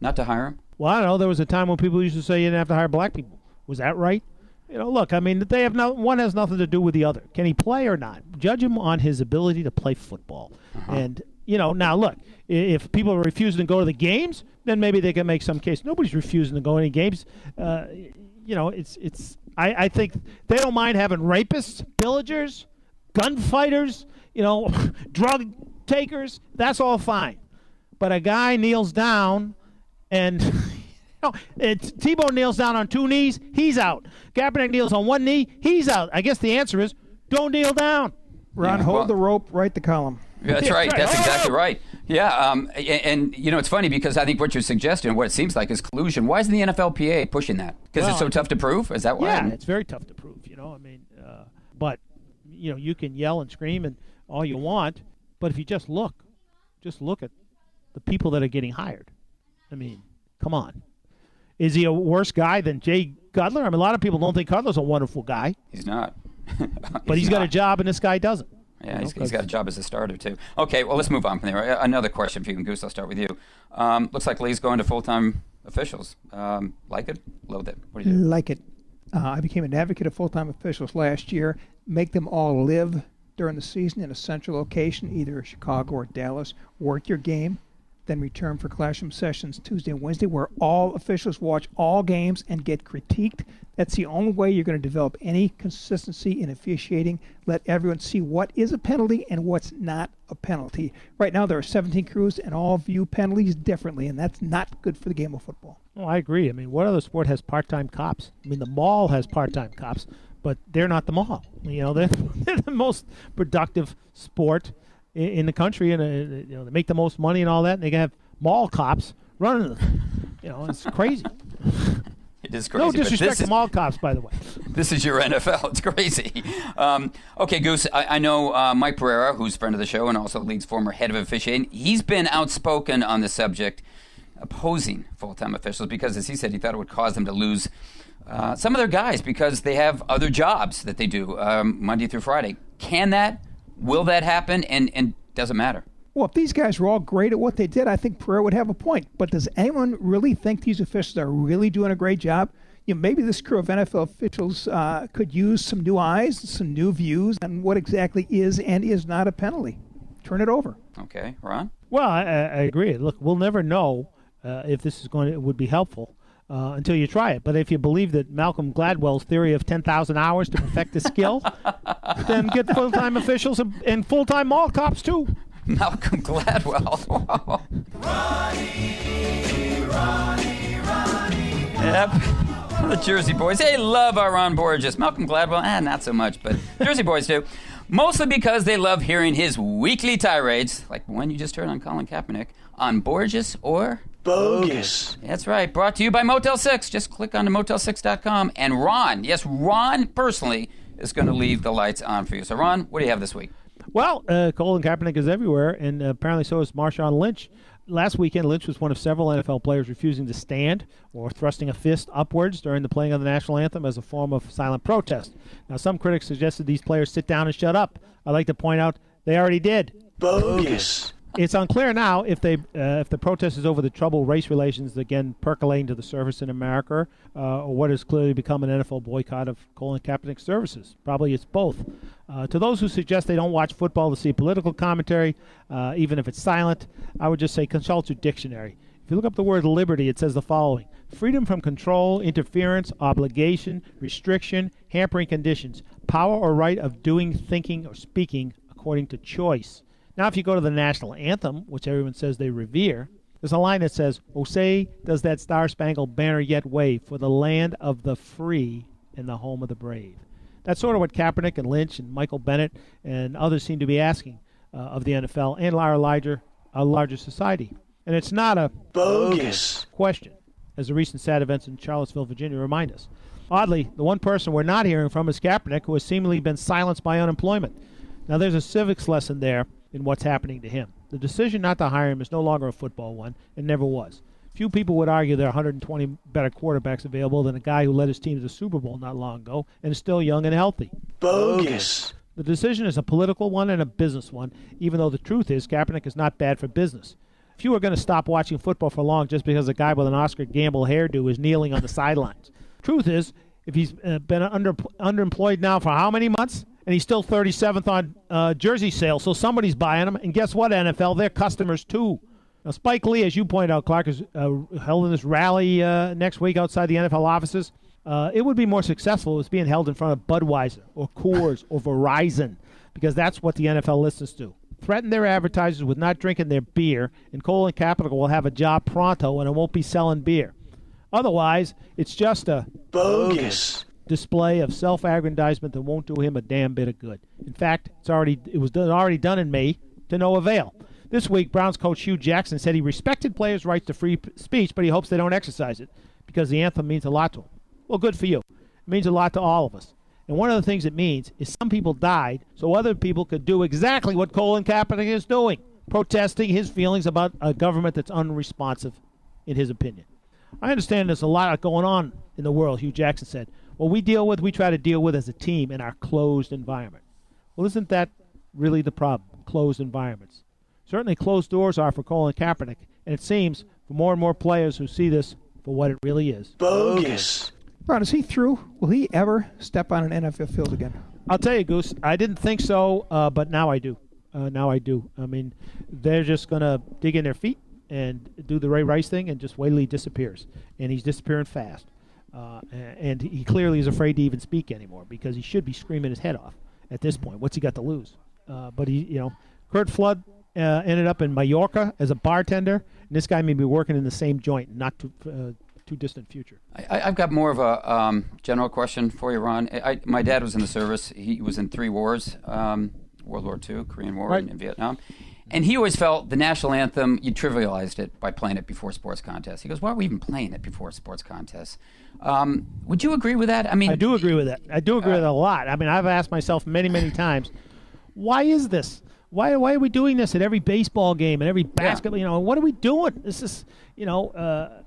not to hire him? Well, I don't know. There was a time when people used to say you didn't have to hire black people. Was that right? You know, look. I mean, they have no. One has nothing to do with the other. Can he play or not? Judge him on his ability to play football. And you know, now look, if people are refusing to go to the games, then maybe they can make some case. Nobody's refusing to go to any games. Uh, you know, it's it's. I, I think they don't mind having rapists, pillagers, gunfighters. You know, [laughs] drug takers. That's all fine. But a guy kneels down and [laughs] you know, it's, Tebow kneels down on two knees, he's out. Kaepernick kneels on one knee, he's out. I guess the answer is don't kneel down. Ron, Yeah, hold well- the rope, write the column. Yeah, That's right. right. That's exactly right. Yeah, um, and, and you know it's funny because I think what you're suggesting, what it seems like, is collusion. Why isn't the NFLPA pushing that? Because it's so tough to prove. Is that why? Yeah, it's very tough to prove. You know, I mean, uh, but you know, you can yell and scream and all you want, but if you just look, just look at the people that are getting hired. I mean, come on, is he a worse guy than Jay Cutler? I mean, a lot of people don't think Cutler's a wonderful guy, He's not. [laughs] but he's got a job and this guy doesn't. Yeah, You he's, he's got a job as a starter too. Okay, well let's move on from there. Uh, Another question for you, and Goose. I'll start with you. Um, looks like Lee's going to full-time officials. Um, like it? Loathe it? What do you do? Like it. Uh, I became an advocate of full time officials last year. Make them all live during the season in a central location, either Chicago or Dallas. Work your game, then return for classroom sessions Tuesday and Wednesday, where all officials watch all games and get critiqued. That's the only way you're going to develop any consistency in officiating. Let everyone see what is a penalty and what's not a penalty. Right now, there are 17 crews, and all view penalties differently, and that's not good for the game of football. Oh, I agree. I mean, what other sport has part-time cops? I mean, the mall has part-time cops, but they're not the mall. You know, they're, [laughs] they're the most productive sport in, in the country, and uh, you know, they make the most money and all that. And they can have mall cops running them. [laughs] You know, it's crazy. [laughs] It is crazy. no disrespect to is- mall cops, by the way. [laughs] This is your NFL. It's crazy. Um, okay, Goose. I, I know uh, Mike Pereira, who's a friend of the show and also leads former head of officiating. He's been outspoken on the subject, opposing full-time officials because, as he said, he thought it would cause them to lose uh, some of their guys because they have other jobs that they do um, Monday through Friday. Can that? Will that happen? And and does it matter? Well, if these guys were all great at what they did, I think Pereira would have a point. But does anyone really think these officials are really doing a great job? You know, maybe this crew of NFL officials uh, could use some new eyes, some new views on what exactly is and is not a penalty. Turn it over. Okay, Ron. Well, I, I I agree. Look, we'll never know uh, if this is going to would be helpful uh, until you try it. But if you believe that Malcolm Gladwell's theory of 10,000 hours to perfect a skill, [laughs] then get full time officials and, and full time mall cops too. Malcolm Gladwell. [laughs] Yep. The Jersey boys. They love our Ron Borges. Malcolm Gladwell, eh, not so much, but Jersey boys do. Mostly because they love hearing his weekly tirades, like the one you just heard on Colin Kaepernick, on Borges or Bogus. That's right. Brought to you by Motel 6. Just click on to motel6.com. And Ron, yes, Ron personally is going to leave the lights on for you. So, Ron, what do you have this week? Well, uh, Colin Kaepernick is everywhere, and uh, apparently so is Marshawn Lynch. Last weekend, Lynch was one of several NFL players refusing to stand or thrusting a fist upwards during the playing of the national anthem as a form of silent protest. Now, some critics suggested these players sit down and shut up. I'd like to point out they already did. Bogus. It's unclear now if they uh, if the protest is over the troubled race relations again percolating to the surface in America, uh, or what has clearly become an NFL boycott of Colin Kaepernick's services. Probably it's both. Uh, to those who suggest they don't watch football to see political commentary, uh, even if it's silent, I would just say consult your dictionary. If you look up the word liberty, it says the following freedom from control, interference, obligation, restriction, hampering conditions, power or right of doing, thinking, or speaking according to choice. Now, if you go to the national anthem, which everyone says they revere, there's a line that says, Oh, say, does that star spangled banner yet wave for the land of the free and the home of the brave? That's sort of what Kaepernick and Lynch and Michael Bennett and others seem to be asking uh, of the NFL and our larger, our larger society. And it's not a Bogus. question, as the recent sad events in Charlottesville, Virginia remind us. Oddly, the one person we're not hearing from is Kaepernick, who has seemingly been silenced by unemployment. Now, there's a civics lesson there in what's happening to him. The decision not to hire him is no longer a football one, and never was. Few people would argue there are 120 better quarterbacks available than a guy who led his team to the Super Bowl not long ago and is still young and healthy. Bogus. The decision is a political one and a business one, even though the truth is Kaepernick is not bad for business. Few are going to stop watching football for long just because a guy with an Oscar Gamble hairdo is kneeling on the [laughs] sidelines. Truth is, if he's uh, been under underemployed now for how many months, and he's still 37th on uh, jersey sales, so somebody's buying him. And guess what, NFL? They're customers too. Now, Spike Lee, as you point out, Clark, is uh, held in this rally uh, next week outside the NFL offices. Uh, it would be more successful if it was being held in front of Budweiser or Coors or Verizon, because that's what the NFL listens to. Threaten their advertisers with not drinking their beer, and Colin Kaepernick will have a job pronto, and it won't be selling beer. Otherwise, it's just a Bogus. Display of self-aggrandizement that won't do him a damn bit of good. In fact, it's already it was done, already done in May to no avail. This week, Browns coach Hue Jackson said he respected players' rights to free speech, but he hopes they don't exercise it because the anthem means a lot to him. Well, good for you. It means a lot to all of us. And one of the things it means is some people died so other people could do exactly what Colin Kaepernick is doing, protesting his feelings about a government that's unresponsive, in his opinion. I understand there's a lot going on in the world, Hue Jackson said. What we deal with, we try to deal with as a team in our closed environment. Well, isn't that really the problem? Closed environments. Certainly, closed doors are for Colin Kaepernick, and it seems for more and more players who see this for what it really is. Bogus. Ron, is he through? Will he ever step on an NFL field again? I'll tell you, Goose. I didn't think so, uh, but now I do. Uh, now I do. I mean, they're just gonna dig in their feet and do the Ray Rice thing, and just wait till he disappears. And he's disappearing fast. Uh, and he clearly is afraid to even speak anymore because he should be screaming his head off at this point. What's he got to lose? Uh, but he, you know, Curt Flood uh, ended up in Mallorca as a bartender, and this guy may be working in the same joint, not too uh, too distant future. I, I've got more of a um, general question for you, Ron. I, I, my dad was in the service. He was in three wars um, World War II, Korean War, Right. and Vietnam. And he always felt the national anthem, you trivialized it by playing it before sports contests. He goes, Why are we even playing it before sports contests? Um, would you agree with that? I mean, I do agree with that. I do agree with it a lot. I mean, I've asked myself many, many times, why is this? Why, why are we doing this at every baseball game and every basketball? You know, what are we doing? This is, you know, uh,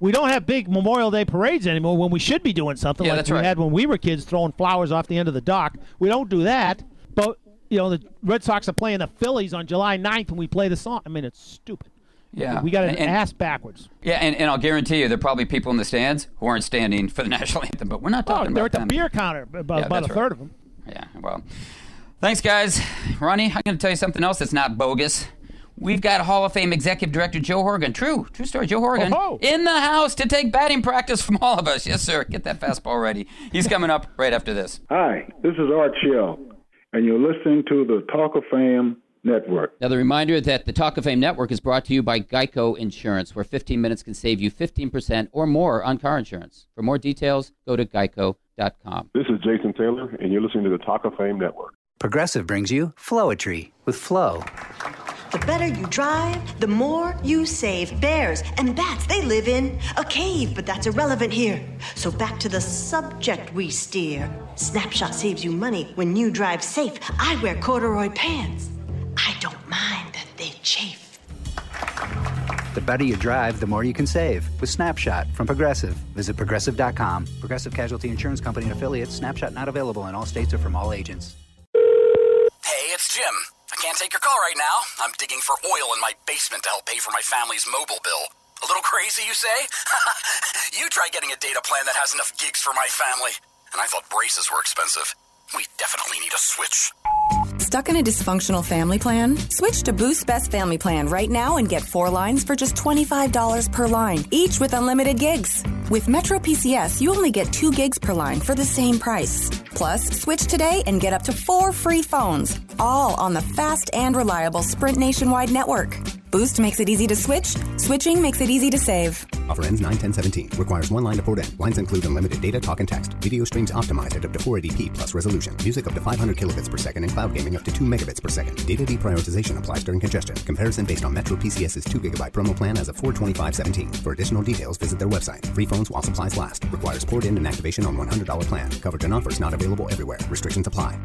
we don't have big Memorial Day parades anymore when we should be doing something Yeah, like we right. had when we were kids, throwing flowers off the end of the dock. We don't do that. But you know, the Red Sox are playing the Phillies on July 9th and we play the song. I mean, it's stupid. Yeah. we got an And- and- ass backwards. Yeah, and, and I'll guarantee you there are probably people in the stands who aren't standing for the [laughs] national anthem, but we're not talking Oh, talking they're about at the them. beer counter, about, Yeah, about a that's third right. of them. Yeah, well, thanks, guys. Ronnie, I'm going to tell you something else that's not bogus. We've got Hall of Fame Executive Director Joe Horrigan. True, true story. Joe Horrigan Oh-ho. in the house to take batting practice from all of us. Yes, sir. Get that fastball ready. He's coming up right after this. Hi, this is Art Shell, and you're listening to the Talk of Fame Network. Now, the reminder that the Talk of Fame Network is brought to you by Geico Insurance, where 15 minutes can save you 15% or more on car insurance. For more details, go to geico.com. This is Jason Taylor, and you're listening to the Talk of Fame Network. Progressive brings you Flowetry with Flow. The better you drive, the more you save. Bears and bats, they live in a cave, but that's irrelevant here. So back to the subject we steer. Snapshot saves you money when you drive safe. I wear corduroy pants. I don't mind that they chafe. The better you drive, the more you can save with Snapshot from Progressive. Visit progressive.com. Progressive Casualty Insurance Company and affiliates. Snapshot not available in all states or from all agents. Jim. I can't take your call right now. I'm digging for oil in my basement to help pay for my family's mobile bill. A little crazy, you say? [laughs] you try getting a data plan that has enough gigs for my family. And I thought braces were expensive. We definitely need a switch. Stuck in a dysfunctional family plan? Switch to Boost Best Family Plan right now and get four lines for just $25 per line, each with unlimited gigs. With Metro PCS, you only get two gigs per line for the same price. Plus, switch today and get up to four free phones, all on the fast and reliable Sprint nationwide network. Boost makes it easy to switch, switching makes it easy to save. Offer ends 9 10 17. Requires one line to port in. Lines include unlimited data, talk, and text. Video streams optimized at up to 480p plus resolution. Music up to 500 kilobits per second and cloud gaming up to 2 megabits per second. Data deprioritization applies during congestion. Comparison based on Metro PCS's 2 gigabyte promo plan as of 425.17. For additional details, visit their website. Free phones while supplies last. Requires port in and activation on $100 plan. Coverage and offers not available everywhere. Restrictions apply.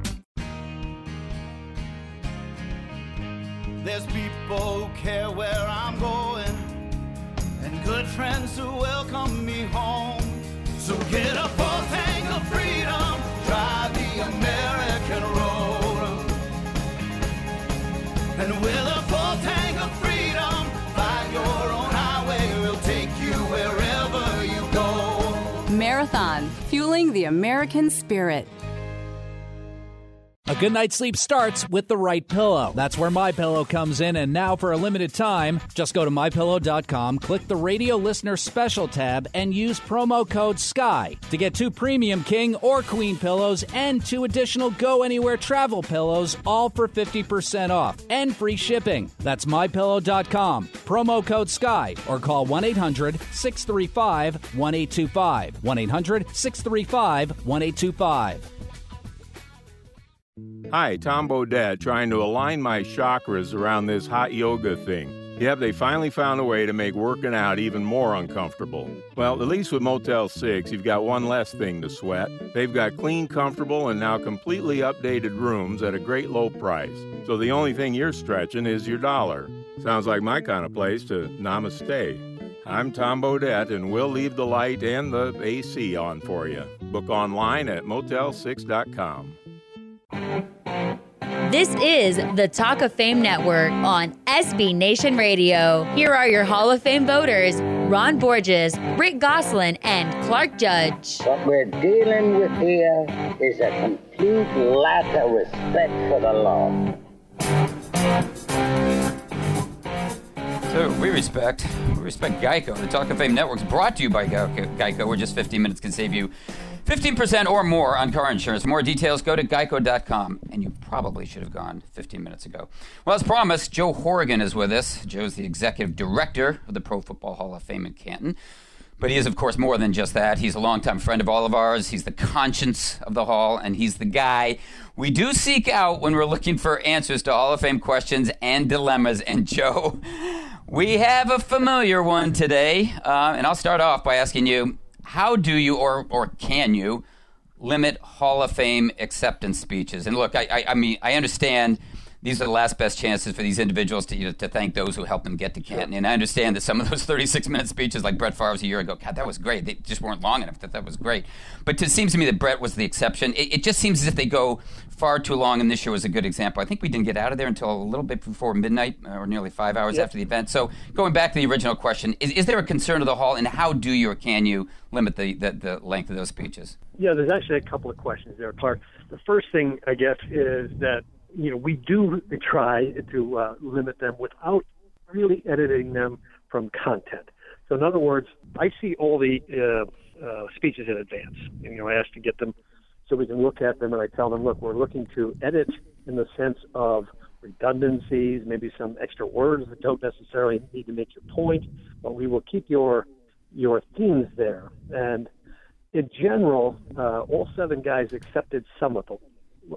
The American spirit. A good night's sleep starts with the right pillow. That's where My Pillow comes in and now for a limited time, just go to mypillow.com, click the radio listener special tab and use promo code SKY to get two premium king or queen pillows and two additional go anywhere travel pillows all for 50% off and free shipping. That's mypillow.com, promo code SKY or call 1-800-635-1825. 1-800-635-1825. Hi, Tom Bodett, trying to align my chakras around this hot yoga thing. Yep, they finally found a way to make working out even more uncomfortable. Well, at least with Motel 6, you've got one less thing to sweat. They've got clean, comfortable, and now completely updated rooms at a great low price. So the only thing you're stretching is your dollar. Sounds like my kind of place to namaste. I'm Tom Bodett, and we'll leave the light and the AC on for you. Book online at motel6.com. This is the Talk of Fame Network on SB Nation Radio. Here are your Hall of Fame voters Ron Borges, Rick Gosselin, and Clark Judge. What we're dealing with here is a complete lack of respect for the law. So we respect, we respect Geico. The Talk of Fame Network is brought to you by Geico, where just 15 minutes can save you 15% or more on car insurance. More details, go to geico.com. And you probably should have gone 15 minutes ago. Well, as promised, Joe Horrigan is with us. Joe's the executive director of the Pro Football Hall of Fame in Canton. But he is, of course, more than just that. He's a longtime friend of all of ours. He's the conscience of the Hall, and he's the guy we do seek out when we're looking for answers to Hall of Fame questions and dilemmas. And Joe, we have a familiar one today. Uh, and I'll start off by asking you how do you or, or can you limit Hall of Fame acceptance speeches? And look, I, I, I mean, I understand these are the last best chances for these individuals to, you know, to thank those who helped them get to Canton. And I understand that some of those [laughs] 36 minute speeches, like Brett Favre's a year ago, God, that was great. They just weren't long enough. That that was great. But it seems to me that Brett was the exception. It, it just seems as if they go far too long, and this year was a good example. I think we didn't get out of there until a little bit before midnight, or nearly five hours Yep. after the event. So going back to the original question, is, is there a concern of the hall, and how do you or can you limit the, the, the length of those speeches? Yeah, there's actually a couple of questions there, Clark. The first thing, I guess, is that you know, we do try to uh, limit them without really editing them from content. So, in other words, I see all the uh, uh, speeches in advance. And, You know, I ask to get them so we can look at them, and I tell them, look, we're looking to edit in the sense of redundancies, maybe some extra words that don't necessarily need to make your point, but we will keep your your themes there. And in general, uh, all seven guys accepted some of them.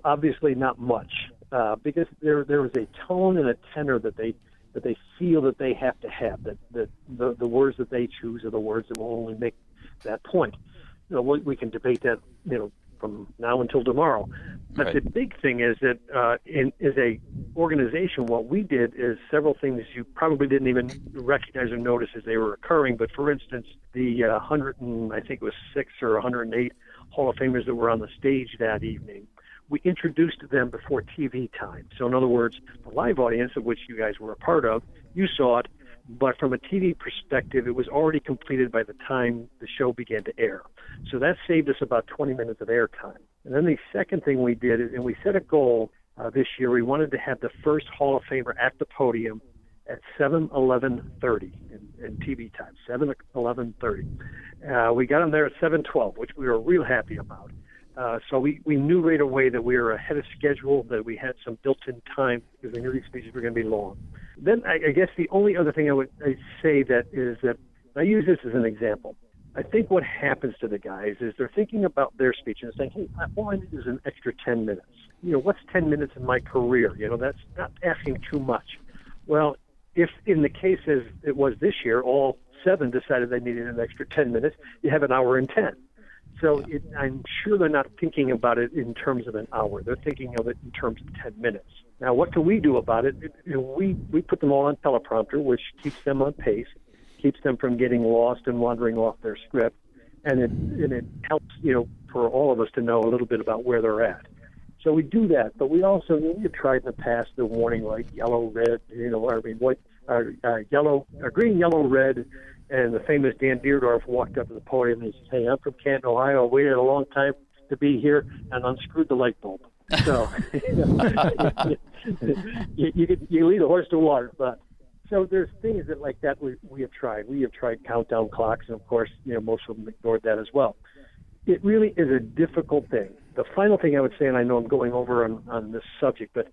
Obviously, not much, uh, because there there was a tone and a tenor that they that they feel that they have to have. That that the the words that they choose are the words that will only make that point. You know, we, we can debate that. You know, from now until tomorrow. But Right. the big thing is that uh, in as a organization, what we did is several things you probably didn't even recognize or notice as they were occurring. But for instance, the uh, hundred and I think it was six or 108 Hall of Famers that were on the stage that evening. We introduced them before TV time. So, in other words, the live audience, of which you guys were a part of, you saw it, but from a TV perspective, it was already completed by the time the show began to air. So that saved us about 20 minutes of airtime. And then the second thing we did, and we set a goal uh, this year, we wanted to have the first Hall of Famer at the podium at 7 11 30 in, in TV time, 7 11 30. Uh, we got him there at 7 12, which we were real happy about. Uh, so we, we knew right away that we were ahead of schedule, that we had some built-in time because we knew these speeches were going to be long. Then I, I guess the only other thing I would I'd say that is that I use this as an example. I think what happens to the guys is they're thinking about their speech and saying, "Hey, all I need is an extra 10 minutes. You know, what's 10 minutes in my career? You know, that's not asking too much." Well, if in the case as it was this year, all seven decided they needed an extra 10 minutes, you have an hour and 10. So it, I'm sure they're not thinking about it in terms of an hour. They're thinking of it in terms of 10 minutes. Now, what can we do about it? We, we put them all on teleprompter, which keeps them on pace, keeps them from getting lost and wandering off their script, and it, and it helps, you know, for all of us to know a little bit about where they're at. So we do that, but we also we have tried in the past the warning light, yellow, red, you know, I mean, what, uh, uh, yellow, uh, green, yellow, red, and the famous Dan Dierdorf walked up to the podium and he said, "Hey, I'm from Canton, Ohio. I waited a long time to be here and unscrewed the light bulb." So [laughs] you, you, could, you lead a horse to water, but so there's things that like that we, we have tried. We have tried countdown clocks, and of course, you know, most of them ignored that as well. It really is a difficult thing. The final thing I would say, and I know I'm going over on, on this subject, but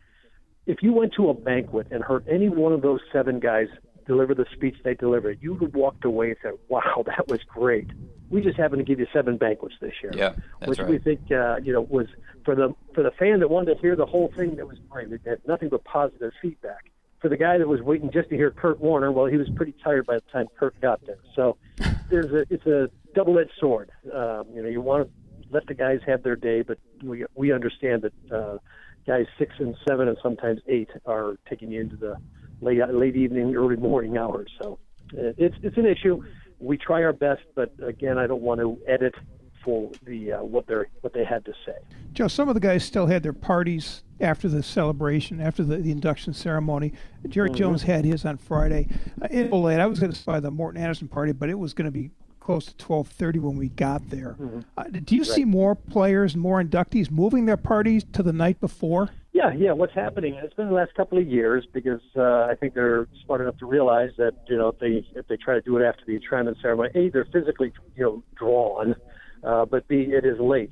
if you went to a banquet and heard any one of those seven guys deliver the speech they delivered, you would have walked away and said, "Wow, [laughs] that was great." We just happened to give you seven banquets this year, Yeah, which right. we think uh, you know was for the for the fan that wanted to hear the whole thing. That was great. It had nothing but positive feedback. For the guy that was waiting just to hear Kurt Warner, well, he was pretty tired by the time Kurt got there. So [laughs] there's a it's a double-edged sword. Um, you know, you want to let the guys have their day, but we we understand that uh, guys six and seven and sometimes eight are taking you into the late late evening, early morning hours. So uh, it's it's an issue. We try our best, but again, I don't want to edit for the uh, what they what they had to say. Joe, some of the guys still had their parties after the celebration, after the, the induction ceremony. Jerry Mhm. Jones had his on Friday. Uh, it was late. I was going to by the Morten Andersen party, but it was going to be close to 12:30 when we got there. Uh, do you see more players, more inductees moving their parties to the night before? Yeah, yeah. What's happening? It's been the last couple of years because uh, I think they're smart enough to realize that you know if they if they try to do it after the enshrinement ceremony, a they're physically you know drawn, uh, but b it is late.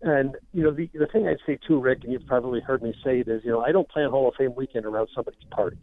And you know the the thing I'd say too, Rick, and you've probably heard me say it is, you know, I don't plan Hall of Fame weekend around somebody's party.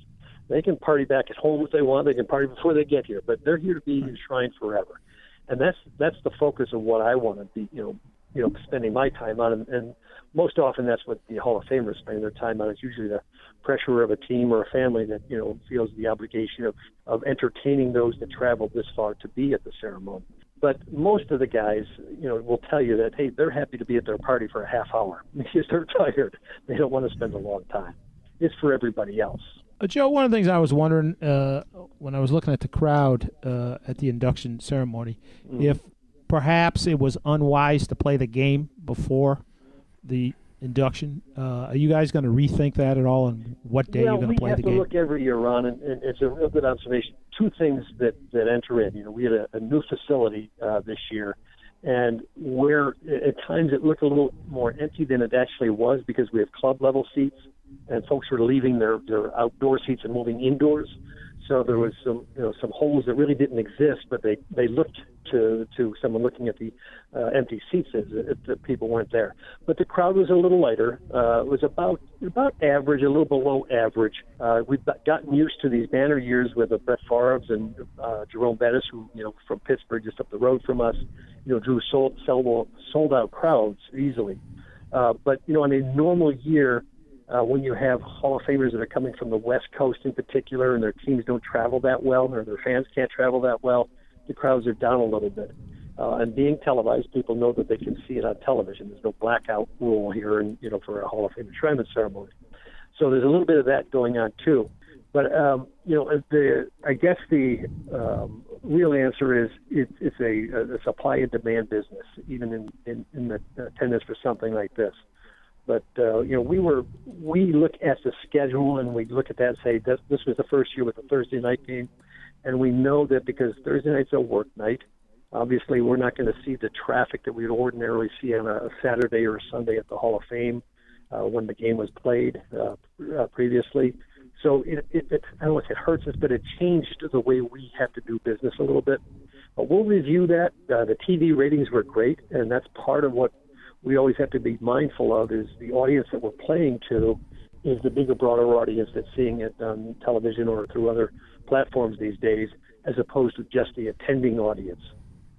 They can party back at home if they want. They can party before they get here, but they're here to be enshrined forever. And that's that's the focus of what I want to be, you know, you know, spending my time on. And, and most often, that's what the Hall of Famers spend their time on. It's usually the pressure of a team or a family that you know feels the obligation of of entertaining those that traveled this far to be at the ceremony. But most of the guys, you know, will tell you that hey, they're happy to be at their party for a half hour [laughs] because they're tired. They don't want to spend a long time. It's for everybody else. Uh, Joe, one of the things I was wondering uh, when I was looking at the crowd uh, at the induction ceremony, Mhm. if perhaps it was unwise to play the game before the induction. Uh, are you guys going to rethink that at all, and what day well, you're going to play the game? We have to look every year, Ron, and, and it's a real good observation. Two things that that enter in. You know, we had a, a new facility uh, this year, and where at times it looked a little more empty than it actually was because we have club level seats. And folks were leaving their their outdoor seats and moving indoors. So there was some you know some holes that really didn't exist, but they they looked to to someone looking at the uh, empty seats as if the people weren't there. But the crowd was a little lighter. Uh, it was about about average, a little below average. Uh, we've gotten used to these banner years with the Brett Favre's and uh, Jerome Bettis, who you know from Pittsburgh, just up the road from us, you know drew sold sold, sold out crowds easily. Uh, but you know, in a normal year, uh, when you have Hall of Famers that are coming from the West Coast in particular, and their teams don't travel that well, or their fans can't travel that well, the crowds are down a little bit. Uh, and being televised, people know that they can see it on television. There's no blackout rule here, and you know, for a Hall of Fame enshrinement ceremony. So there's a little bit of that going on too. But um, you know, the I guess the um, real answer is it, it's a, a supply and demand business, even in in, in the attendance for something like this. But uh, you know, we were we look at the schedule and we look at that and say this, this was the first year with the Thursday night game, and we know that because Thursday night's a work night, obviously we're not going to see the traffic that we would ordinarily see on a Saturday or a Sunday at the Hall of Fame uh, when the game was played uh, uh, previously. So it, it, it, I don't know if it hurts us, but it changed the way we have to do business a little bit. But we'll review that. Uh, the TV ratings were great, and that's part of what we always have to be mindful of is the audience that we're playing to is the bigger, broader audience that's seeing it on television or through other platforms these days, as opposed to just the attending audience.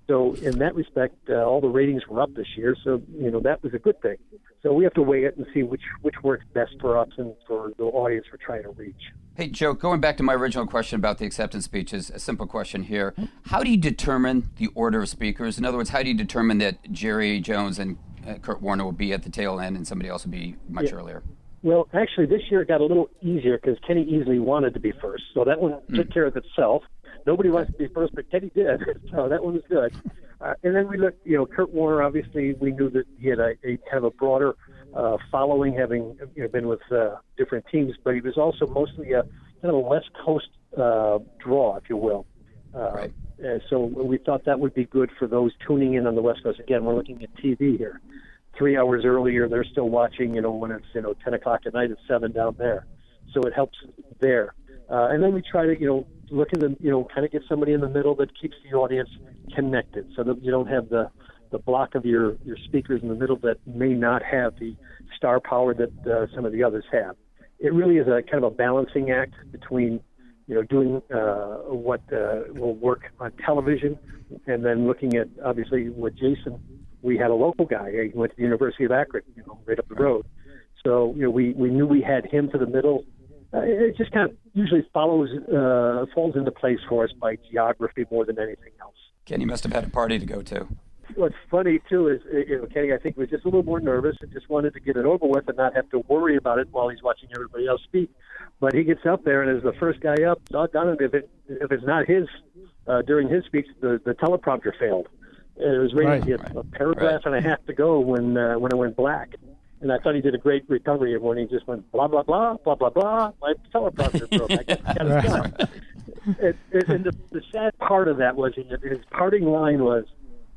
So in that respect, uh, all the ratings were up this year. So you know that was a good thing. So we have to weigh it and see which which works best for us and for the audience we're trying to reach. Hey, Joe, going back to my original question about the acceptance speeches, a simple question here. How do you determine the order of speakers? In other words, how do you determine that Jerry Jones and Kurt Warner will be at the tail end and somebody else will be much Yeah. earlier? Well, actually, this year it got a little easier because Kenny Easley wanted to be first, so that one took care of itself. Nobody wants to be first, but Kenny did, [laughs] so that one was good. Uh, and then we looked, you know, Kurt Warner. Obviously, we knew that he had a, a kind of a broader uh, following, having you know, been with uh, different teams, but he was also mostly a kind of a West Coast uh, draw, if you will. Uh, right. Uh, so we thought that would be good for those tuning in on the West Coast. Again, we're looking at TV here. Three hours earlier, they're still watching. You know, when it's you know 10 o'clock at night, it's seven down there. So it helps there. Uh, and then we try to you know look at the you know kind of get somebody in the middle that keeps the audience connected, so that you don't have the the block of your your speakers in the middle that may not have the star power that uh, some of the others have. It really is a kind of a balancing act between you know doing uh, what uh, will work on television and then looking at obviously with Jason we had a local guy he went to the University of Akron you know right up the road so you know we we knew we had him to the middle uh, it just kind of usually follows uh, falls into place for us by geography more than anything else Kenny must have had a party to go to. what's funny too is uh, you know Kenny I think was just a little more nervous and just wanted to get it over with and not have to worry about it while he's watching everybody else speak. But he gets up there and is the first guy up. Doggone it, if it if it's not his uh, during his speech, the the teleprompter failed. And it was ready Right. a paragraph and a half to go when uh, when it went black. And I thought he did a great recovery of when he just went blah blah blah blah blah blah. My teleprompter [laughs] broke. I I got it done. And, the, the sad part of that was his, his parting line was,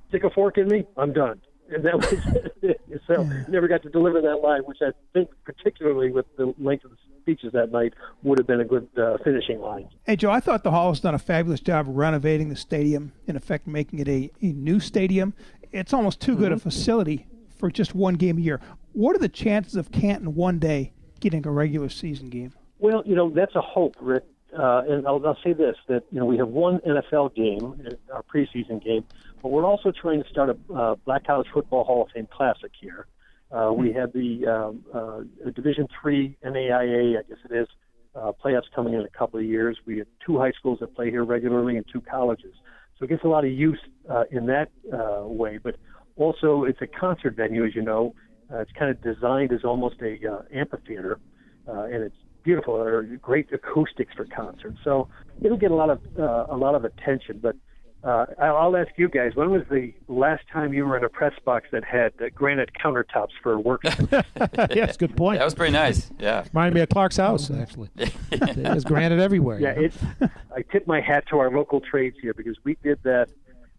"Stick a fork in me, I'm done." And that was [laughs] so never got to deliver that line, which I think, particularly with the length of speeches that night, would have been a good uh, finishing line. Hey, Joe, I thought the Hall has done a fabulous job renovating the stadium, in effect, making it a, a new stadium. It's almost too good a facility for just one game a year. What are the chances of Canton one day getting a regular season game? Well, you know, that's a hope, Rick. Uh, and I'll, I'll say this: that you know, we have one NFL game, uh, our preseason game, but we're also trying to start a uh, Black College Football Hall of Fame Classic here. Uh, we have the um, uh, Division Three NAIA, I guess it is, uh, playoffs coming in a couple of years. We have two high schools that play here regularly and two colleges, so it gets a lot of use uh, in that uh, way. But also, it's a concert venue, as you know. Uh, it's kind of designed as almost a uh, amphitheater, uh, and it's beautiful. There are great acoustics for concerts, so it'll get a lot of uh, a lot of attention. But uh, I'll, I'll ask you guys: when was the last time you were in a press box that had uh, granite countertops for a work? [laughs] yes, good point. That was pretty nice. Yeah. Reminded me of Clark's house, actually. [laughs] There's granite everywhere. Yeah, it, [laughs] I tip my hat to our local trades here because we did that,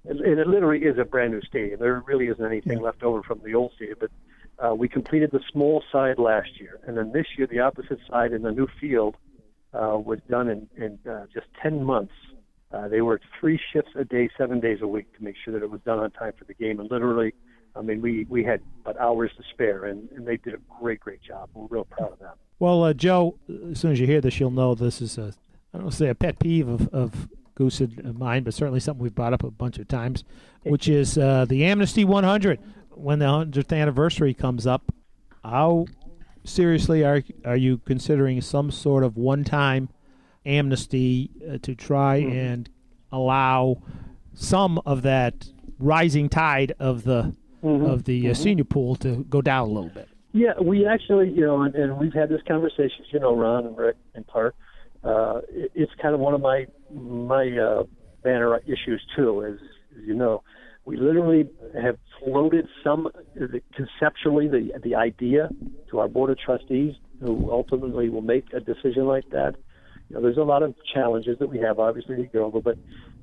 and and it literally is a brand new stadium. There really isn't anything left over from the old stadium, but Uh, we completed the small side last year, and then this year the opposite side in the new field uh, was done in, in uh, just 10 months. Uh, they worked three shifts a day, seven days a week to make sure that it was done on time for the game. And literally, I mean, we, we had but hours to spare, and, and they did a great, great job. We're real proud of them. Well, uh, Joe, as soon as you hear this, you'll know this is a, I don't want to say a pet peeve of, of Goose and mine, but certainly something we've brought up a bunch of times, which is uh, the Amnesty 100. When the 100th anniversary comes up, how seriously are are you considering some sort of one-time amnesty uh, to try Mm-hmm. and allow some of that rising tide of the Mhm. of the uh, Mhm. senior pool to go down a little bit? Yeah, we actually, you know, and, and we've had this conversation, you know, Ron and Rick and Clark. Uh, it, it's kind of one of my my uh, banner issues too, as, as you know. We literally have floated some conceptually the the idea to our board of trustees, who ultimately will make a decision like that. You know, there's a lot of challenges that we have, obviously, to go over, but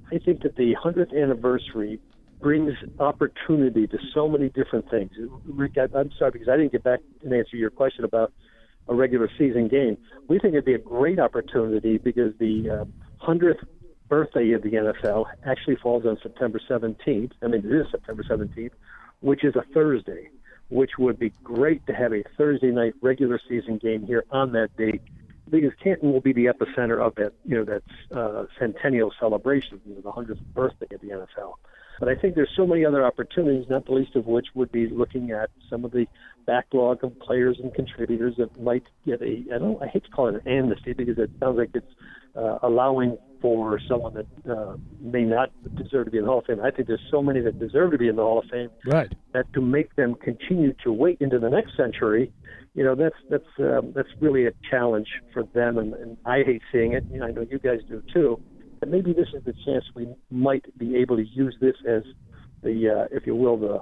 I think that the 100th anniversary brings opportunity to so many different things. Rick, I, I'm sorry because I didn't get back and answer your question about a regular season game. We think it'd be a great opportunity because the uh, 100th birthday of the NFL actually falls on September 17th. I mean, it is September 17th, which is a Thursday, which would be great to have a Thursday night regular season game here on that date because Canton will be the epicenter of that, you know, that uh, centennial celebration, you know, the 100th birthday of the NFL. But I think there's so many other opportunities, not the least of which would be looking at some of the backlog of players and contributors that might get a, I don't, I hate to call it an amnesty because it sounds like it's uh, allowing for someone that uh, may not deserve to be in the Hall of Fame. I think there's so many that deserve to be in the Hall of Fame Right. that to make them continue to wait into the next century, you know, that's that's um, that's really a challenge for them, and, and I hate seeing it. You know, I know you guys do too. But maybe this is the chance we might be able to use this as the, uh, if you will, the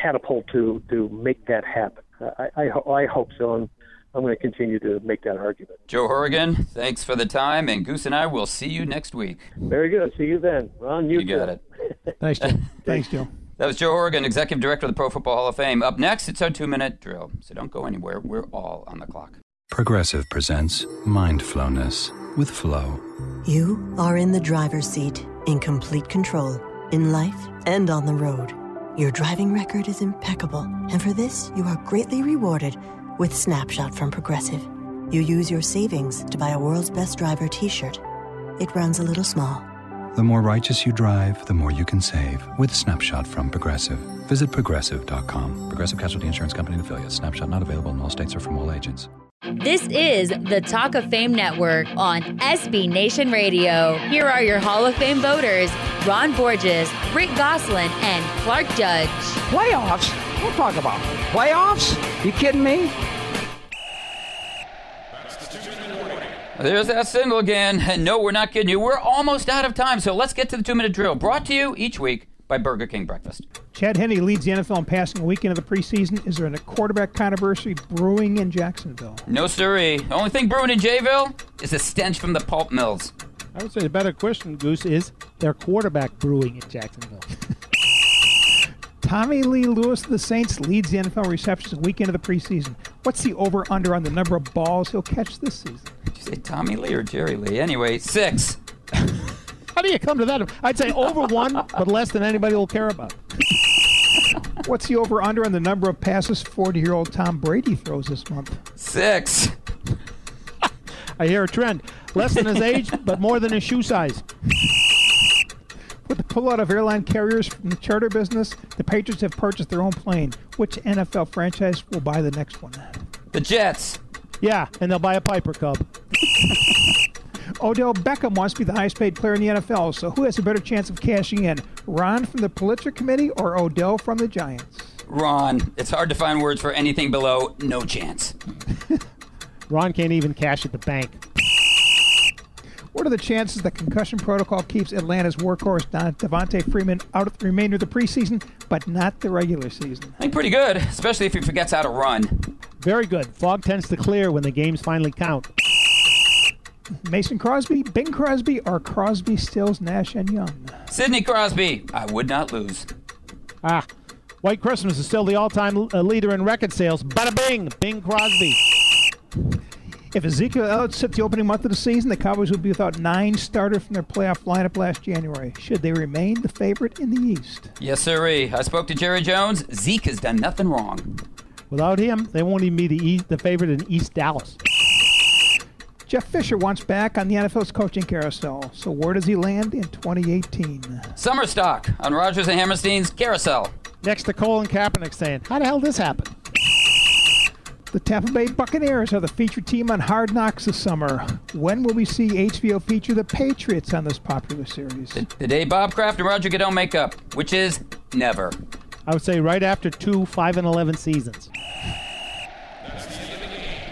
catapult to to make that happen. I I, I hope so, and I'm going to continue to make that argument. Joe Horrigan, thanks for the time, and Goose and I will see you next week. Very good. See you then, Ron. You, You got it. [laughs] Thanks, Joe. Thanks, Joe. That was Joe Horrigan, Executive Director of the Pro Football Hall of Fame. Up next, it's our two minute drill. So don't go anywhere. We're all on the clock. Progressive presents Mindflowness with Flo. You are in the driver's seat, in complete control, in life and on the road. Your driving record is impeccable, and for this, you are greatly rewarded with Snapshot from Progressive. You use your savings to buy a World's Best Driver t shirt. It runs a little small. The more righteous you drive, the more you can save with Snapshot from Progressive. Visit progressive.com. Progressive Casualty Insurance Company and affiliates. Snapshot not available in all states or from all agents. This is the Talk of Fame Network on SB Nation Radio. Here are your Hall of Fame voters Ron Borges, Rick Gosselin, and Clark Judge. Playoffs? We'll talk about playoffs? You kidding me? There's that signal again. And [laughs] no, we're not kidding you. We're almost out of time, so let's get to the two minute drill. Brought to you each week by Burger King Breakfast. Chad Henne leads the NFL in passing a weekend of the preseason. Is there a quarterback controversy brewing in Jacksonville? No siree. The only thing brewing in Jayville is the stench from the pulp mills. I would say the better question, Goose, is their quarterback brewing in Jacksonville. [laughs] Tommy Lee Lewis of the Saints leads the NFL receptions a weekend of the preseason. What's the over under on the number of balls he'll catch this season? Did you say Tommy Lee or Jerry Lee? Anyway, six. How do you come to that? I'd say over one, but less than anybody will care about. What's the over under on the number of passes 40 year old Tom Brady throws this month? Six. I hear a trend. Less than his [laughs] age, but more than his shoe size. With the pullout of airline carriers from the charter business, the Patriots have purchased their own plane. Which NFL franchise will buy the next one? The Jets. Yeah, and they'll buy a Piper Cub. [laughs] Odell Beckham wants to be the highest paid player in the NFL, so who has a better chance of cashing in? Ron from the Pulitzer Committee or Odell from the Giants? Ron. It's hard to find words for anything below no chance. [laughs] Ron can't even cash at the bank. What are the chances the concussion protocol keeps Atlanta's workhorse Don Devonta Freeman out of the remainder of the preseason, but not the regular season? I think pretty good, especially if he forgets how to run. Very good. Fog tends to clear when the games finally count. Mason Crosby, Bing Crosby, or Crosby, Stills, Nash, and Young? Sidney Crosby. I would not lose. Ah, White Christmas is still the all-time uh, leader in record sales. Bada bing, Bing Crosby. If Ezekiel Elliott sits the opening month of the season, the Cowboys would be without nine starters from their playoff lineup last January. Should they remain the favorite in the East? Yes, sirree. I spoke to Jerry Jones. Zeke has done nothing wrong. Without him, they won't even be the, East, the favorite in East Dallas. Jeff Fisher wants back on the NFL's coaching carousel. So where does he land in 2018? Summer stock on Rodgers and Hammerstein's carousel. Next to Colin Kaepernick saying, how the hell did this happen? The Tampa Bay Buccaneers are the featured team on Hard Knocks this summer. When will we see HBO feature the Patriots on this popular series? The, the day Bob Kraft and Roger Goodell make up, which is never. I would say right after two 5 and 11 seasons.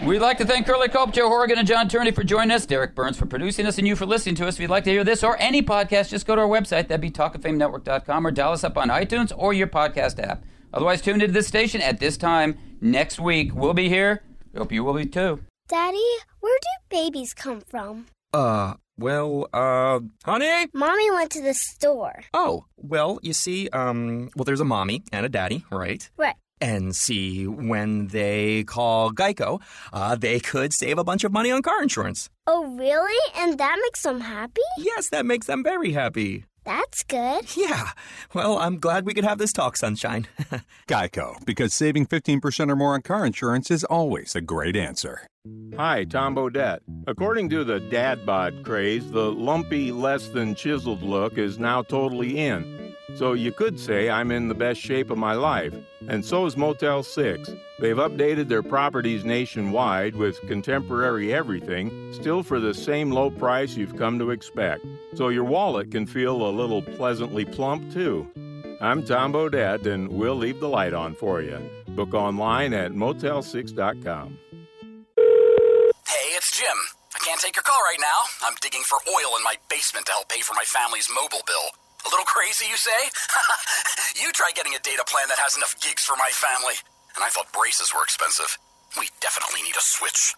We'd like to thank Curly Culp, Joe Horrigan, and John Turney for joining us, Derek Burns for producing us, and you for listening to us. If you'd like to hear this or any podcast, just go to our website. That'd be talkoffamenetwork.com or dial us up on iTunes or your podcast app. Otherwise, tune into this station at this time next week. We'll be here. Hope you will be too. Daddy, where do babies come from? Uh, well, uh, honey? Mommy went to the store. Oh, well, you see, um, well, there's a mommy and a daddy, right? Right. And see, when they call Geico, uh, they could save a bunch of money on car insurance. Oh, really? And that makes them happy? Yes, that makes them very happy. That's good. [laughs] Yeah. Well, I'm glad we could have this talk, Sunshine. [laughs] Geico, because saving 15% or more on car insurance is always a great answer. Hi, Tom Bodett. According to the dad bod craze, the lumpy, less than chiseled look is now totally in. So you could say I'm in the best shape of my life. And so is Motel 6. They've updated their properties nationwide with contemporary everything, still for the same low price you've come to expect. So your wallet can feel a little pleasantly plump, too. I'm Tom Bodett, and we'll leave the light on for you. Book online at motel6.com. I can't take your call right now. I'm digging for oil in my basement to help pay for my family's mobile bill. A little crazy, you say? [laughs] you try getting a data plan that has enough gigs for my family. And I thought braces were expensive. We definitely need a switch.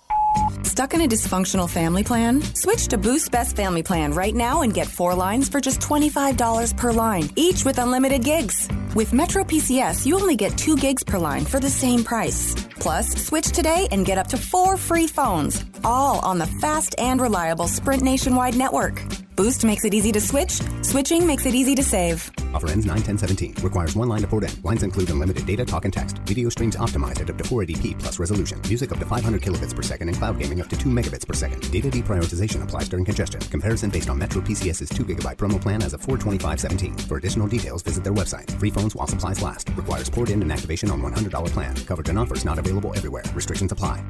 Stuck in a dysfunctional family plan? Switch to Boost Best Family Plan right now and get four lines for just $25 per line, each with unlimited gigs. With Metro PCS, you only get two gigs per line for the same price. Plus, switch today and get up to four free phones, all on the fast and reliable Sprint nationwide network. Boost makes it easy to switch. Switching makes it easy to save. Offer ends 9 10 17. Requires one line to port in. Lines include unlimited data, talk, and text. Video streams optimized at up to 480p plus resolution. Music up to 500 kilobits per second and cloud gaming up to 2 megabits per second. Data deprioritization applies during congestion. Comparison based on Metro PCS's 2 gigabyte promo plan as of 42517. For additional details, visit their website. Free phones while supplies last. Requires port in and activation on $100 plan. Coverage and offers not available everywhere. Restrictions apply.